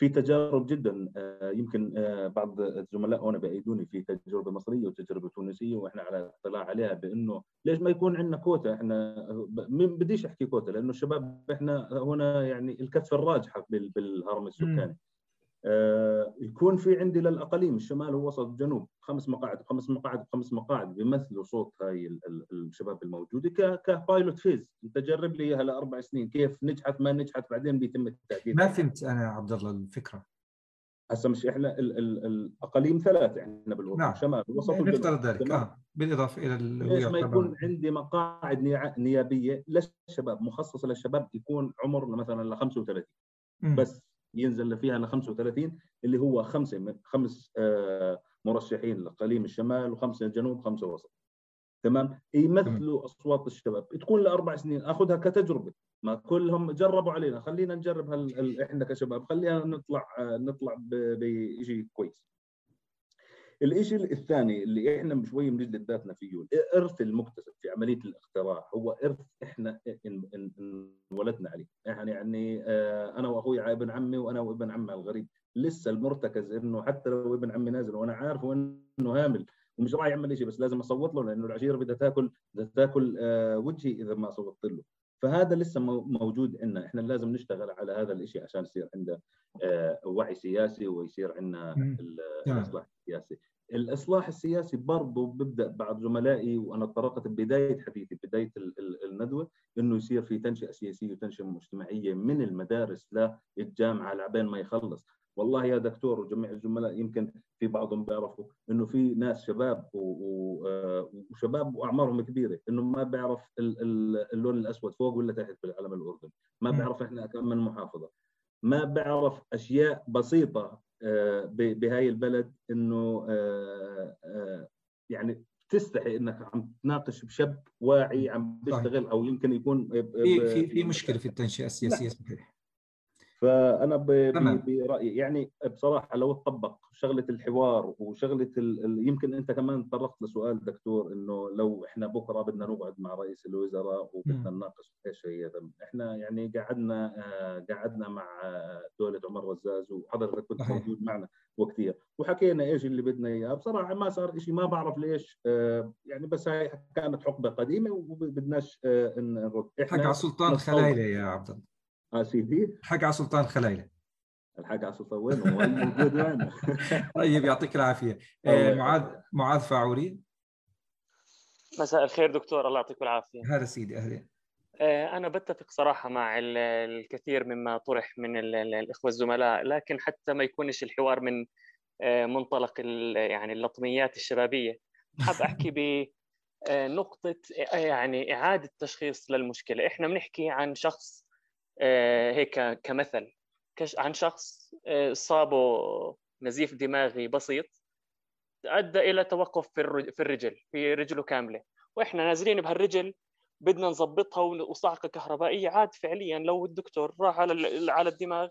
في تجارب جدا يمكن بعض الزملاء هنا بأيدوني في تجربة مصرية وتجربة تونسية وإحنا على اطلاع عليها بإنه ليش ما يكون عندنا كوتا؟ إحنا من بديش احكي كوتا؟ لأنه الشباب إحنا هنا يعني الكفه الراجحة بالهرم السكاني. آه، يكون في عندي للاقاليم الشمال والوسط والجنوب خمس مقاعد خمس مقاعد خمس مقاعد بيمثلوا صوت هاي الشباب الموجودة كبايلوت فيز. انت جرب لي إياها لأربع سنين كيف نجحت ما نجحت بعدين بيتم التاكيد ما فهمت أنا عبد الله الفكرة. هسه مش إحنا ال ال الاقاليم ثلاث إحنا بالوسط. نعم. شمال الوسط نفترض ذلك. آه. بالإضافة إلى ليش ما يكون عندي مقاعد نيابية للشباب مخصصة للشباب يكون عمر مثلا ل 35 م. بس ينزل فيها ل 35 اللي هو خمسة خمس آه مرشحين لقليم الشمال وخمسة جنوب خمسه وسط. تمام؟ يمثلوا أصوات الشباب. تكون لاربع سنين. أخذها كتجربة. ما كلهم جربوا علينا. خلينا نجرب هل إحنا كشباب. خلينا نطلع نطلع بشيء كويس. الشيء الثاني اللي إحنا شوي بنجلد ذاتنا فيه الارث المكتسب في عملية الاختراع هو إرث إحنا انولدنا عليه. يعني يعني أنا وأخوي ابن عمي وأنا وابن عمي الغريب. لسه المرتكز إنه حتى لو ابن عمي نازل وأنا عارف إنه هامل ومش راح يعمل شيء بس لازم أصوت له لأنه العشيرة بدها تاكل بدها تاكل آه، وجهي إذا ما صوتت له. فهذا لسه موجود عندنا. إحنا لازم نشتغل على هذا الشيء عشان يصير عندنا آه، وعي سياسي ويصير عندنا. الإصلاح السياسي. الإصلاح السياسي برضه ببدأ بعض زملائي وأنا تطرقت ببدايه حديثي بداية الندوة إنه يصير في تنشئة سياسية وتنشئة مجتمعية من المدارس للجامعه لعبين ما يخلص. والله يا دكتور وجميع الزملاء يمكن في بعضهم بيعرفوا إنه في ناس شباب آه، وشباب وأعمارهم كبيرة إنه ما بيعرف اللون الأسود فوق ولا تحت في العلم الأردني، ما بيعرف إحنا كم من محافظة، ما بيعرف أشياء بسيطة آه، بهاي البلد إنه آه، يعني تستحي إنك عم تناقش بشاب واعي عم بيشتغل أو يمكن يكون في في في مشكلة في التنشئة السياسية صحيح. فأنا برأيي يعني بصراحة لو تطبق شغلة الحوار وشغلة ال... يمكن أنت كمان تطرقت لسؤال دكتور إنه لو إحنا بكرة بدنا نقعد مع رئيس الوزراء وبدنا نناقش إيش هي إحنا يعني قعدنا آه قعدنا مع دولة عمر رزاز وحضرتك كنت موجود معنا وقتها وحكينا إيش اللي بدنا إياه. بصراحة ما صار شيء ما بعرف ليش آه يعني بس هاي كانت حقبة قديمة وبدناش آه نرد. حق على سلطان خلايلة يا عبد الله. آه سيدي الحق على سلطان خلايله الحق على سلطان وين؟ موجود وين *laughs* طيب يعطيك العافية. *laughs* آه معاذ معاذ فاعوري. مساء الخير دكتور الله يعطيك العافية. هذا سيدي أهلا. آه، أنا بتفق صراحة مع الكثير مما طرح من الإخوة الزملاء لكن حتى ما يكونش الحوار من آه، منطلق يعني اللطميات الشبابية. حاب أحكي *laughs* بنقطة يعني إعادة تشخيص للمشكلة. إحنا بنحكي عن شخص هيك كمثل. عن شخص آه، صابه نزيف دماغي بسيط أدى إلى توقف في الرجل في رجله كاملة. وإحنا نازلين بهالرجل بدنا نظبطها وصعقه كهربائية عاد فعليا. لو الدكتور راح على على الدماغ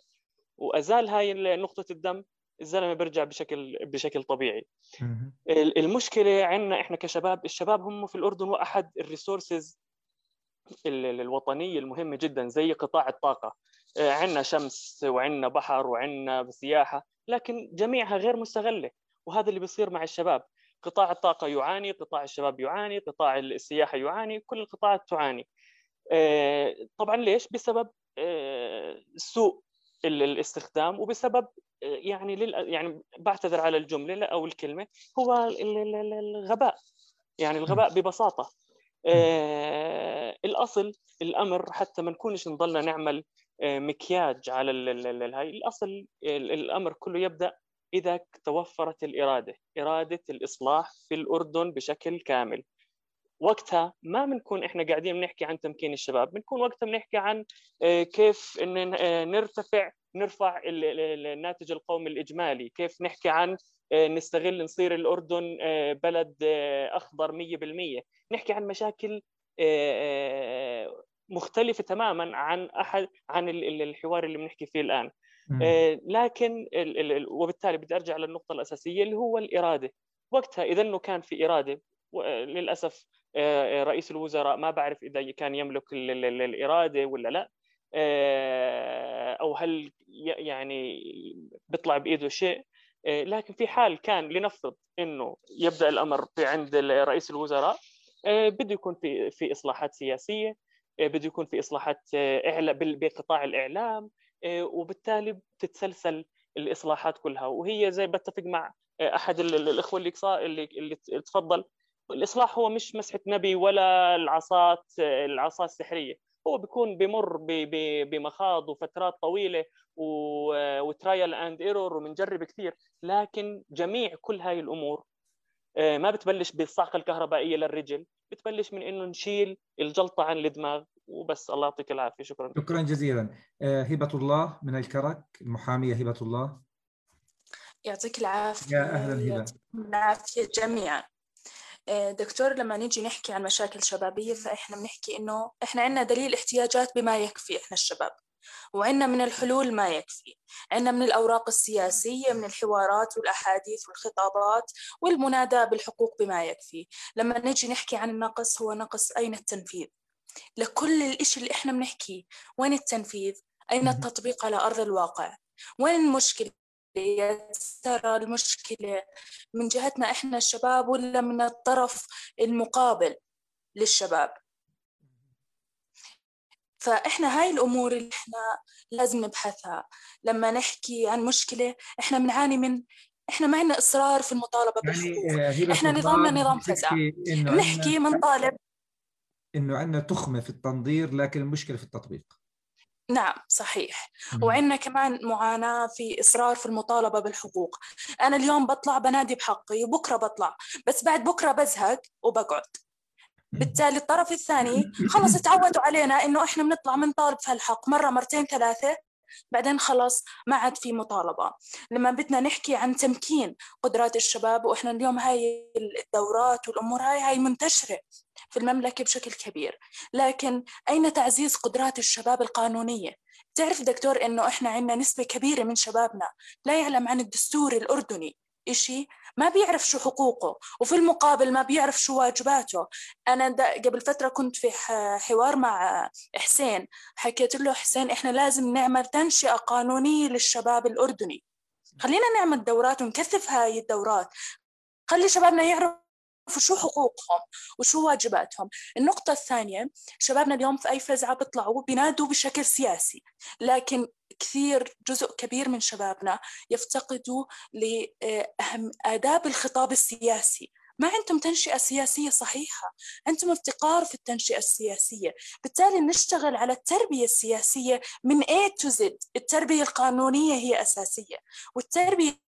وأزال هاي نقطة الدم الزلمة بيرجع بشكل بشكل طبيعي. المشكلة عندنا إحنا كشباب الشباب هم في الأردن وأحد الريسورسز الوطنية المهمة جدا زي قطاع الطاقة. آه، عندنا شمس وعندنا بحر وعندنا سياحة لكن جميعها غير مستغلة وهذا اللي بيصير مع الشباب. قطاع الطاقة يعاني قطاع الشباب يعاني قطاع السياحة يعاني كل القطاعات تعاني. آه، طبعا ليش؟ بسبب آه، سوء الاستخدام وبسبب يعني لل... يعني بعتذر على الجملة أو الكلمة هو الغباء. يعني الغباء ببساطة. آه الأصل الأمر حتى ما نكونش نضلنا نعمل آه مكياج على هاي. الأصل الأمر كله يبدأ إذا توفرت الإرادة إرادة الإصلاح في الأردن بشكل كامل. وقتها ما بنكون إحنا قاعدين بنحكي عن تمكين الشباب بنكون وقتها بنحكي عن آه، كيف إن آه، نرتفع نرفع الناتج القومي الإجمالي. كيف نحكي عن آه، نستغل نصير الأردن آه، بلد آه، أخضر 100% نحكي عن مشاكل مختلفة تماما عن أحد عن الحوار اللي بنحكي فيه الآن. لكن وبالتالي بدي أرجع للنقطة الأساسية اللي هو الإرادة. وقتها إذا إنه كان في إرادة للأسف رئيس الوزراء ما بعرف إذا كان يملك الإرادة ولا لا. أو هل يعني بيطلع بإيده شيء. آه، لكن في حال كان لنفرض إنه يبدأ الأمر في عند رئيس الوزراء آه، بده يكون في في إصلاحات سياسية آه، بده يكون في إصلاحات بقطاع الإعلام وبالتالي بتتسلسل الإصلاحات كلها. وهي زي بتفق مع أحد الإخوة اللي اللي تفضل. الإصلاح هو مش مسحة نبي ولا العصات العصا السحرية. هو بيكون بمر بمخاض وفترات طويلة و trial and error وبنجرب كثير لكن جميع كل هاي الأمور آه، ما بتبلش بالصعقه الكهربائية للرجل بتبلش من إنه نشيل الجلطة عن الدماغ وبس. الله يعطيك العافية. شكرا. شكرا جزيلا. آه، هبة الله من الكرك المحامية هبة الله. يعطيك العافية. يا أهلا هبة. العافية جميعا. دكتور لما نيجي نحكي عن مشاكل شبابية فإحنا بنحكي إنه إحنا عندنا دليل احتياجات بما يكفي إحنا الشباب وعندنا من الحلول ما يكفي عندنا من الأوراق السياسية من الحوارات والأحاديث والخطابات والمناداة بالحقوق بما يكفي. لما نجي نحكي عن النقص هو نقص أين التنفيذ؟ لكل الإشي اللي إحنا بنحكيه وين التنفيذ؟ أين التطبيق على أرض الواقع؟ وين المشكلة؟ ترى المشكلة من جهتنا إحنا الشباب ولا من الطرف المقابل للشباب؟ فإحنا هاي الأمور اللي إحنا لازم نبحثها. لما نحكي عن مشكلة إحنا بنعاني من إحنا ما عندنا إصرار في المطالبة بالحقوق. يعني إحنا نظامنا نظام فزع. بنحكي بنطالب إنه عندنا تخمة في التنظير لكن المشكلة في التطبيق. نعم صحيح. وعندنا كمان معاناة في إصرار في المطالبة بالحقوق. أنا اليوم بطلع بنادي بحقي وبكرة بطلع بس بعد بكرة بزهق وبقعد. بالتالي الطرف الثاني خلص تعودوا علينا إنه إحنا بنطلع بنطالب في الحق مرة مرتين ثلاثة بعدين خلص ما عاد في مطالبة. لما بدنا نحكي عن تمكين قدرات الشباب وإحنا اليوم هاي الدورات والأمور هاي هاي منتشرة. في المملكة بشكل كبير. لكن أين تعزيز قدرات الشباب القانونية؟ تعرف دكتور إنه إحنا عندنا نسبة كبيرة من شبابنا لا يعلم عن الدستور الأردني. إشي ما بيعرف شو حقوقه وفي المقابل ما بيعرف شو واجباته. أنا قبل فترة كنت في حوار مع حسين. حكيت له حسين إحنا لازم نعمل تنشئة قانونية للشباب الأردني. خلينا نعمل دورات ونكثف هاي الدورات. خلي شبابنا يعرفوا شو حقوقهم وشو واجباتهم. النقطة الثانية شبابنا اليوم في أي فزعة بيطلعوا بينادوا بشكل سياسي لكن كثير جزء كبير من شبابنا يفتقدوا لأهم آداب الخطاب السياسي. ما عندهم تنشئة سياسية صحيحة عندهم افتقار في التنشئة السياسية. بالتالي نشتغل على التربية السياسية من A to Z. التربية القانونية هي أساسية والتربية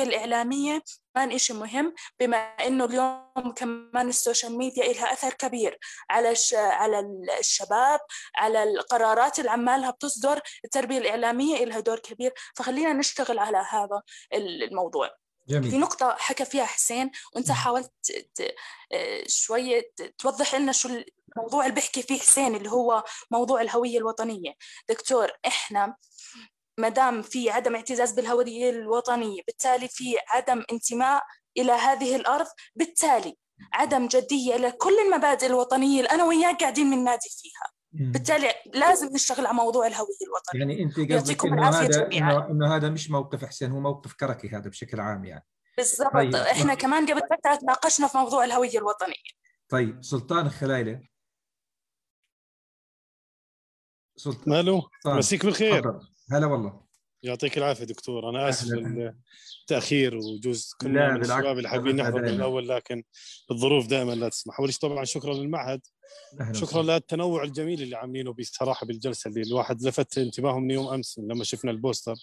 الإعلامية كمان إشي مهم بما إنه اليوم كمان ال social media إلها أثر كبير على. على الشباب على القرارات اللي عمالها بتصدر التربية الإعلامية إلها دور كبير فخلينا نشتغل على هذا الموضوع جميل. في نقطة حكى فيها حسين وأنت حاولت ت... شوية توضح لنا شو الموضوع اللي بيحكي فيه حسين اللي هو موضوع الهوية الوطنية دكتور إحنا ما دام في عدم اعتزاز بالهوية الوطنية بالتالي في عدم انتماء إلى هذه الأرض بالتالي عدم جدية لكل المبادئ الوطنية اللي أنا وياك قاعدين بننادي فيها. بالتالي لازم نشتغل على موضوع الهوية الوطنية. يعني أنت قصدك إنه هذا إنه, إنه هذا مش موقف حسين هو موقف كركي هذا بشكل عام يعني. بالضبط. طيب. إحنا كمان قبل فترة تناقشنا في موضوع الهوية الوطنية. طيب سلطان الخلايلة سلطان مالو مسيك بالخير. هلا والله. يعطيك العافية دكتور. أنا آسف التأخير وجوز كنا من الشباب اللي حابين نحضر من الأول لكن الظروف دائما لا تسمح. أول طبعا شكرا للمعهد. شكرا للتنوع الجميل اللي عاملينه بصراحة بالجلسة اللي الواحد لفت انتباهه من يوم أمس لما شفنا البوستر.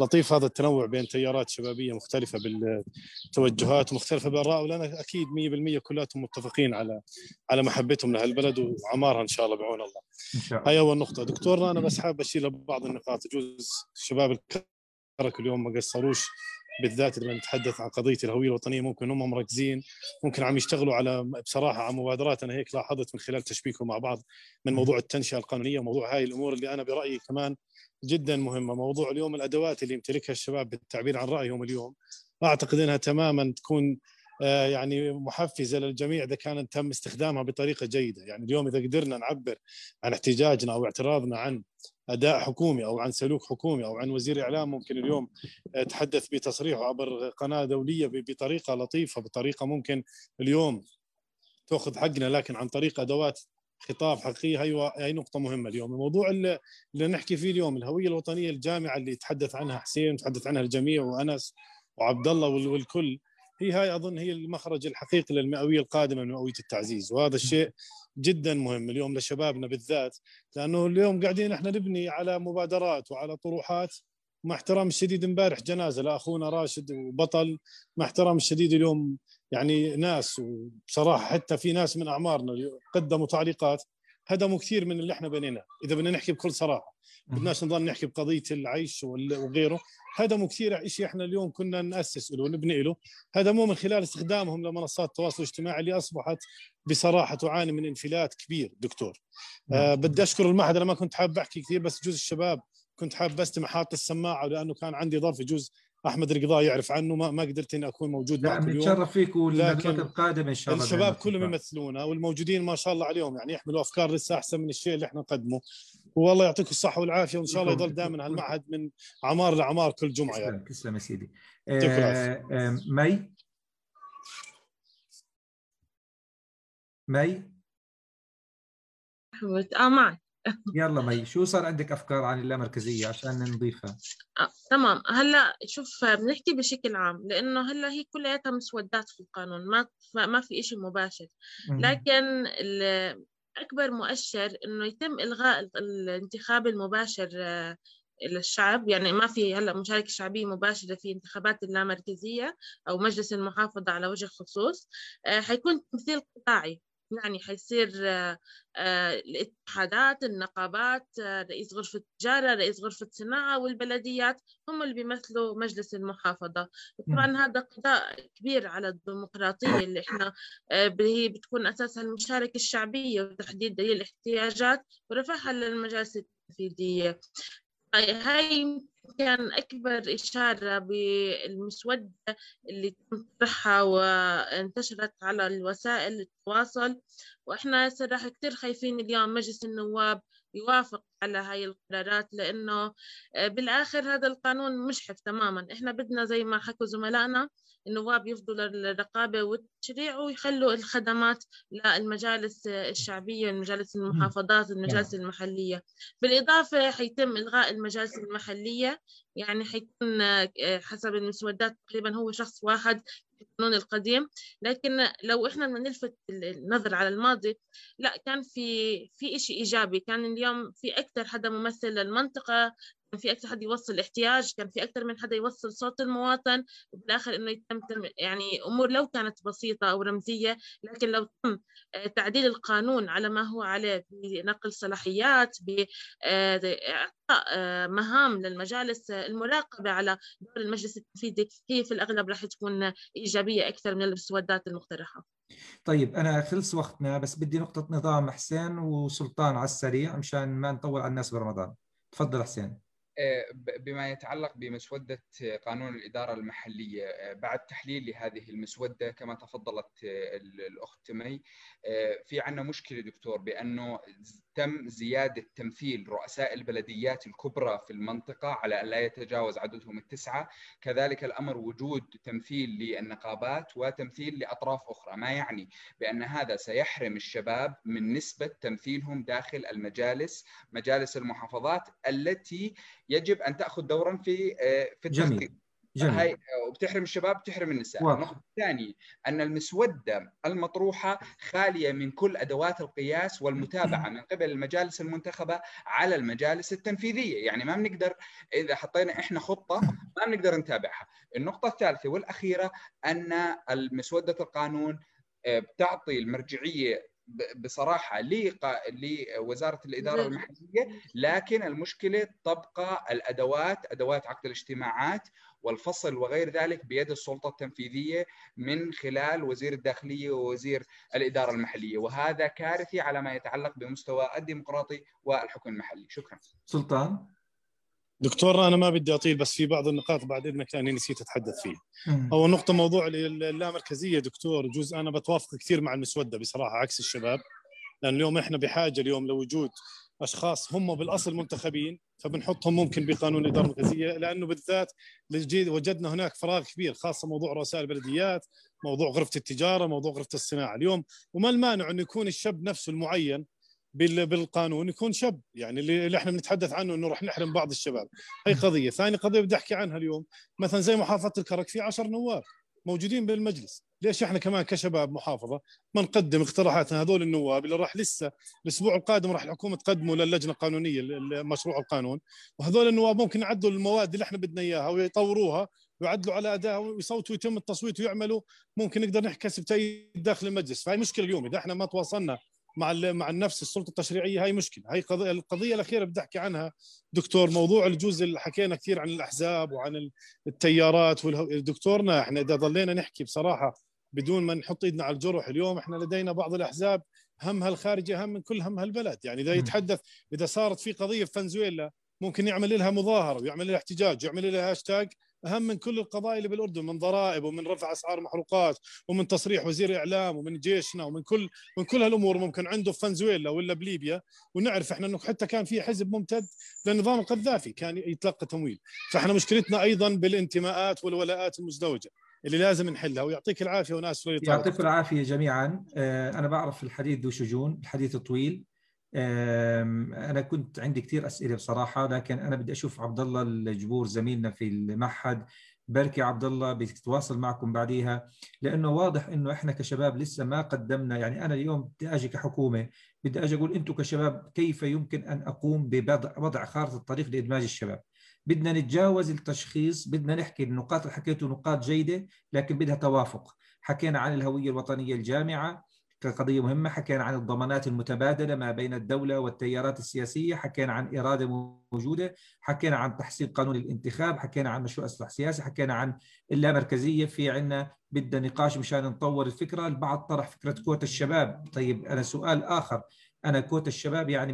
لطيف هذا التنوع بين تيارات شبابية مختلفة بالتوجهات ومختلفة بالاراء ولنا أكيد 100% كلاتهم متفقين على على محبتهم لهالبلد وعمارها إن شاء الله بعون الله. إن شاء الله. هاي أول نقطة دكتورنا أنا بس حابب اشيل بعض النقاط يجوز شباب الكرك اليوم ما قصروش بالذات لما نتحدث عن قضية الهوية الوطنية ممكن هم مركزين ممكن عم يشتغلوا على بصراحة على مبادرات أنا هيك لاحظت من خلال تشبيكهم مع بعض من موضوع التنشئة القانونية وموضوع هاي الأمور اللي أنا برأيي كمان جدا مهمة. موضوع اليوم الأدوات اللي يمتلكها الشباب بالتعبير عن رأيهم اليوم. أعتقد إنها تماما تكون آه، يعني محفزة للجميع إذا كان تم استخدامها بطريقة جيدة، يعني اليوم إذا قدرنا نعبر عن احتجاجنا أو اعتراضنا عن أداء حكومي أو عن سلوك حكومي أو عن وزير إعلام ممكن اليوم آه، تحدث بتصريحه عبر قناة دولية بطريقة لطيفة بطريقة ممكن اليوم تأخذ حقنا لكن عن طريق أدوات خطاب حقيقي هي هي نقطة مهمة اليوم، الموضوع اللي, اللي نحكي فيه اليوم الهوية الوطنية الجامعة اللي تحدث عنها حسين وتحدث عنها الجميع وأنس وعبد الله والكل هي هاي أظن هي المخرج الحقيقي للمئوية القادمة من مئوية التعزيز وهذا الشيء جدا مهم اليوم لشبابنا بالذات لأنه اليوم قاعدين إحنا نبني على مبادرات وعلى طروحات مع احترام الشديد امبارح جنازة لأخونا راشد وبطل مع احترام الشديد اليوم يعني ناس وبصراحة حتى في ناس من أعمارنا قدموا تعليقات هدموا كثير من اللي إحنا بنيناه. إذا بدنا نحكي بكل صراحة بدناش نضل نحكي بقضية العيش وغيره هدموا كثير شيء إحنا اليوم كنا نأسس له ونبني له. هدموه من خلال استخدامهم لمنصات التواصل الاجتماعي اللي أصبحت بصراحة تعاني من انفلات كبير دكتور. آه بدي أشكر المعهد أنا ما كنت حابب أحكي كثير بس جزء الشباب كنت حابب استمع حاط السماعة لأنه كان عندي ظرف يجوز أحمد القضاء يعرف عنه ما, ما قدرت إني أكون موجود معكم اليوم. نتشرف فيك والندوات القادمة إن شاء الله الشباب كلهم يمثلونا والموجودين ما شاء الله عليهم يعني يحملوا أفكار لسه أحسن من الشيء اللي إحنا نقدمه. والله يعطيكم الصحة والعافية وإن شاء الله يضل دائما هالمعهد من أعمار لاعمار كل جمعة يعني. تسلم يا سيدي. آه آه مي؟ مي؟ آه معك. *laughs* يلا مي شو صار عندك أفكار عن اللامركزيه عشان نضيفها آه، تمام. هلأ شوف بنحكي بشكل عام لأنه هلأ هي كلياتها مسودات في القانون ما ما في شيء مباشر. لكن أكبر مؤشر إنه يتم إلغاء الانتخاب المباشر آه، للشعب. يعني ما في هلأ مشاركة شعبية مباشرة في انتخابات اللامركزية أو مجلس المحافظة على وجه الخصوص. آه، حيكون تمثيل قطاعي. يعني حيصير آه، آه، الاتحادات النقابات آه، رئيس غرفة التجارة رئيس غرفة الصناعة والبلديات هم اللي بيمثلوا مجلس المحافظة. طبعا هذا قضاء كبير على الديمقراطية اللي إحنا هي بتكون أساسها المشاركة الشعبية وتحديد دليل الاحتياجات ورفعها للمجالس التنفيذية. هاي كان أكبر إشارة بالمسودة اللي تم طرحها وانتشرت على الوسائل التواصل. وإحنا صراحة كتير خايفين اليوم مجلس النواب يوافق على هاي القرارات لأنه بالآخر هذا القانون مشحف تماما. إحنا بدنا زي ما حكوا زملائنا النواب يفضوا للرقابة والتشريع ويخلوا الخدمات للمجالس الشعبية المجالس المحافظات المجالس المحلية. بالإضافة حيتم إلغاء المجالس المحلية يعني حيكون حسب المسودات تقريبا هو شخص واحد القانون القديم. لكن لو إحنا بدنا نلفت النظر على الماضي لا كان في في شيء إيجابي. كان اليوم في أكثر حدا ممثل للمنطقة كان في أكثر حد يوصل احتياج كان في أكثر من حدا يوصل صوت المواطن وبالآخر إنه يتم يعني أمور لو كانت بسيطة أو رمزية لكن لو تم آه، تعديل القانون على ما هو عليه بنقل صلاحيات باعطاء آه، مهام للمجالس المراقبة على دور المجلس التنفيذي هي في الأغلب راح تكون إيجابية أكثر من المسودات المقترحة. طيب أنا خلص وقتنا بس بدي نقطة نظام حسين وسلطان على السريع مشان ما نطول على الناس برمضان. تفضل حسين. آه، بما يتعلق بمسودة قانون الإدارة المحلية آه، بعد تحليل لهذه المسودة كما تفضلت آه، الأخت مي في عنا مشكلة دكتور بأنه تم زيادة تمثيل رؤساء البلديات الكبرى في المنطقة على أن لا يتجاوز عددهم التسعة. كذلك الأمر وجود تمثيل للنقابات وتمثيل لأطراف أخرى. ما يعني؟ بأن هذا سيحرم الشباب من نسبة تمثيلهم داخل المجالس مجالس المحافظات التي يجب أن تأخذ دورا في في التخطيط. جميل. هاي وبتحرم الشباب بتحرم النساء. واضح. النقطة الثانية أن المسودة المطروحة خالية من كل أدوات القياس والمتابعة من قبل المجالس المنتخبة على المجالس التنفيذية. يعني ما بنقدر إذا حطينا إحنا خطة ما بنقدر نتابعها. النقطة الثالثة والأخيرة أن المسودة القانون آه، بتعطي المرجعية بصراحة لوزارة الإدارة المحلية لكن المشكلة تبقى الأدوات أدوات عقد الاجتماعات والفصل وغير ذلك بيد السلطة التنفيذية من خلال وزير الداخلية ووزير الإدارة المحلية. وهذا كارثي على ما يتعلق بمستوى الديمقراطي والحكم المحلي. شكرا. سلطان؟ دكتور أنا ما بدي أطيل بس في بعض النقاط بعد اذنك لاني نسيت أتحدث فيها. اول نقطة موضوع اللامركزيه دكتور جزء أنا بتوافق كثير مع المسودة بصراحة عكس الشباب. لأن اليوم إحنا بحاجة اليوم لوجود أشخاص هم بالأصل منتخبين فبنحطهم ممكن بقانون الإدارة المركزيه لأنه بالذات وجدنا هناك فراغ كبير خاصة موضوع رؤساء البلديات، موضوع غرفة التجارة، موضوع غرفة الصناعة، اليوم وما المانع انه يكون الشاب نفسه المعين بالقانون يكون شاب. يعني اللي إحنا بنتحدث عنه إنه راح نحرم بعض الشباب. هي قضية. ثاني قضية بدي أحكي عنها اليوم. مثلا زي محافظة الكرك في 10 نواب موجودين بالمجلس. ليش إحنا كمان كشباب محافظة ما نقدم اقتراحاتنا هذول النواب اللي راح لسه الأسبوع القادم راح الحكومة تقدمه للجنة القانونية مشروع القانون. وهذول النواب ممكن يعدلوا المواد اللي إحنا بدنا إياها ويطوروها ويعدلوا على ادائها ويصوتوا ويتم التصويت ويعملوا. ممكن نقدر نحكي تأييد داخل المجلس. فهي مشكلة اليوم. إذا إحنا ما تواصلنا مع مع النفس السلطة التشريعية هاي مشكلة. هاي قضية القضية الأخيرة بدي أحكي عنها دكتور. موضوع الجزء اللي حكينا كثير عن الأحزاب وعن التيارات دكتورنا إحنا إذا ضلينا نحكي بصراحة بدون ما نحط إيدنا على الجرح اليوم إحنا لدينا بعض الأحزاب همها الخارجي اهم من كل هم هالبلد. يعني إذا يتحدث إذا صارت في قضية في فنزويلا ممكن يعمل لها مظاهرة ويعمل لها احتجاج ويعمل لها هاشتاج أهم من كل القضايا اللي بالأردن من ضرائب ومن رفع أسعار محروقات ومن تصريح وزير إعلام ومن جيشنا ومن كل من كل هالأمور ممكن عنده في فنزويلا ولا بليبيا. ونعرف إحنا إنه حتى كان في حزب ممتد للنظام القذافي كان يتلقى تمويل. فإحنا مشكلتنا أيضا بالانتماءات والولاءات المزدوجة اللي لازم نحلها. ويعطيك العافية وناس يعطيكم العافية جميعا. آه، أنا بعرف الحديث ذو شجون الحديث طويل. أنا كنت عندي كثير أسئلة بصراحة لكن أنا بدي أشوف عبد الله الجبور زميلنا في المعهد. بركي عبد الله بيتواصل معكم بعديها لأنه واضح إنه إحنا كشباب لسه ما قدمنا. يعني أنا اليوم بدي أجي كحكومة بدي أجي أقول أنتم كشباب كيف يمكن أن أقوم بوضع خارطة الطريق لإدماج الشباب؟ بدنا نتجاوز التشخيص بدنا نحكي النقاط اللي حكيته نقاط جيدة لكن بدها توافق. حكينا عن الهوية الوطنية الجامعة كقضية مهمة حكينا عن الضمانات المتبادلة ما بين الدولة والتيارات السياسية حكينا عن إرادة موجودة حكينا عن تحسين قانون الانتخاب حكينا عن مشروع إصلاح سياسي حكينا عن اللامركزية. في عنا بدنا نقاش مشان نطور الفكرة. البعض طرح فكرة كوتا الشباب. طيب أنا سؤال آخر. أنا كوتا الشباب يعني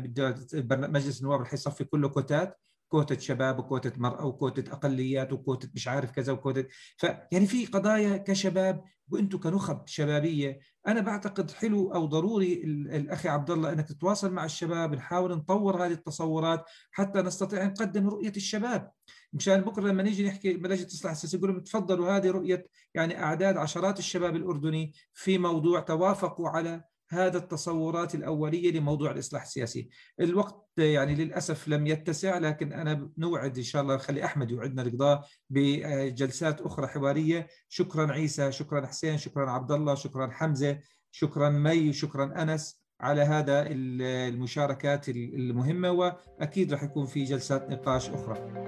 مجلس النواب رح يصفي كله كوتات. كوتة شباب وكوتة مرأة وكوتة أقليات وكوتة مش عارف كذا وكوتة فيعني في قضايا كشباب وأنتم كنخب شبابية. أنا بعتقد حلو أو ضروري الأخي عبد الله إنك تتواصل مع الشباب نحاول نطور هذه التصورات حتى نستطيع نقدم رؤية الشباب. مشان بكرة لما نيجي نحكي بلجنة الإصلاح السياسي يقولوا تفضلوا هذه رؤية يعني أعداد عشرات الشباب الأردني في موضوع توافقوا على هذا التصورات الأولية لموضوع الإصلاح السياسي. الوقت يعني للأسف لم يتسع لكن أنا نوعد إن شاء الله خلي أحمد يوعدنا القضاء بجلسات أخرى حوارية. شكرا عيسى شكرا حسين شكرا عبد الله شكرا حمزة شكرا مي شكرا أنس على هذا المشاركات المهمة وأكيد رح يكون في جلسات نقاش أخرى.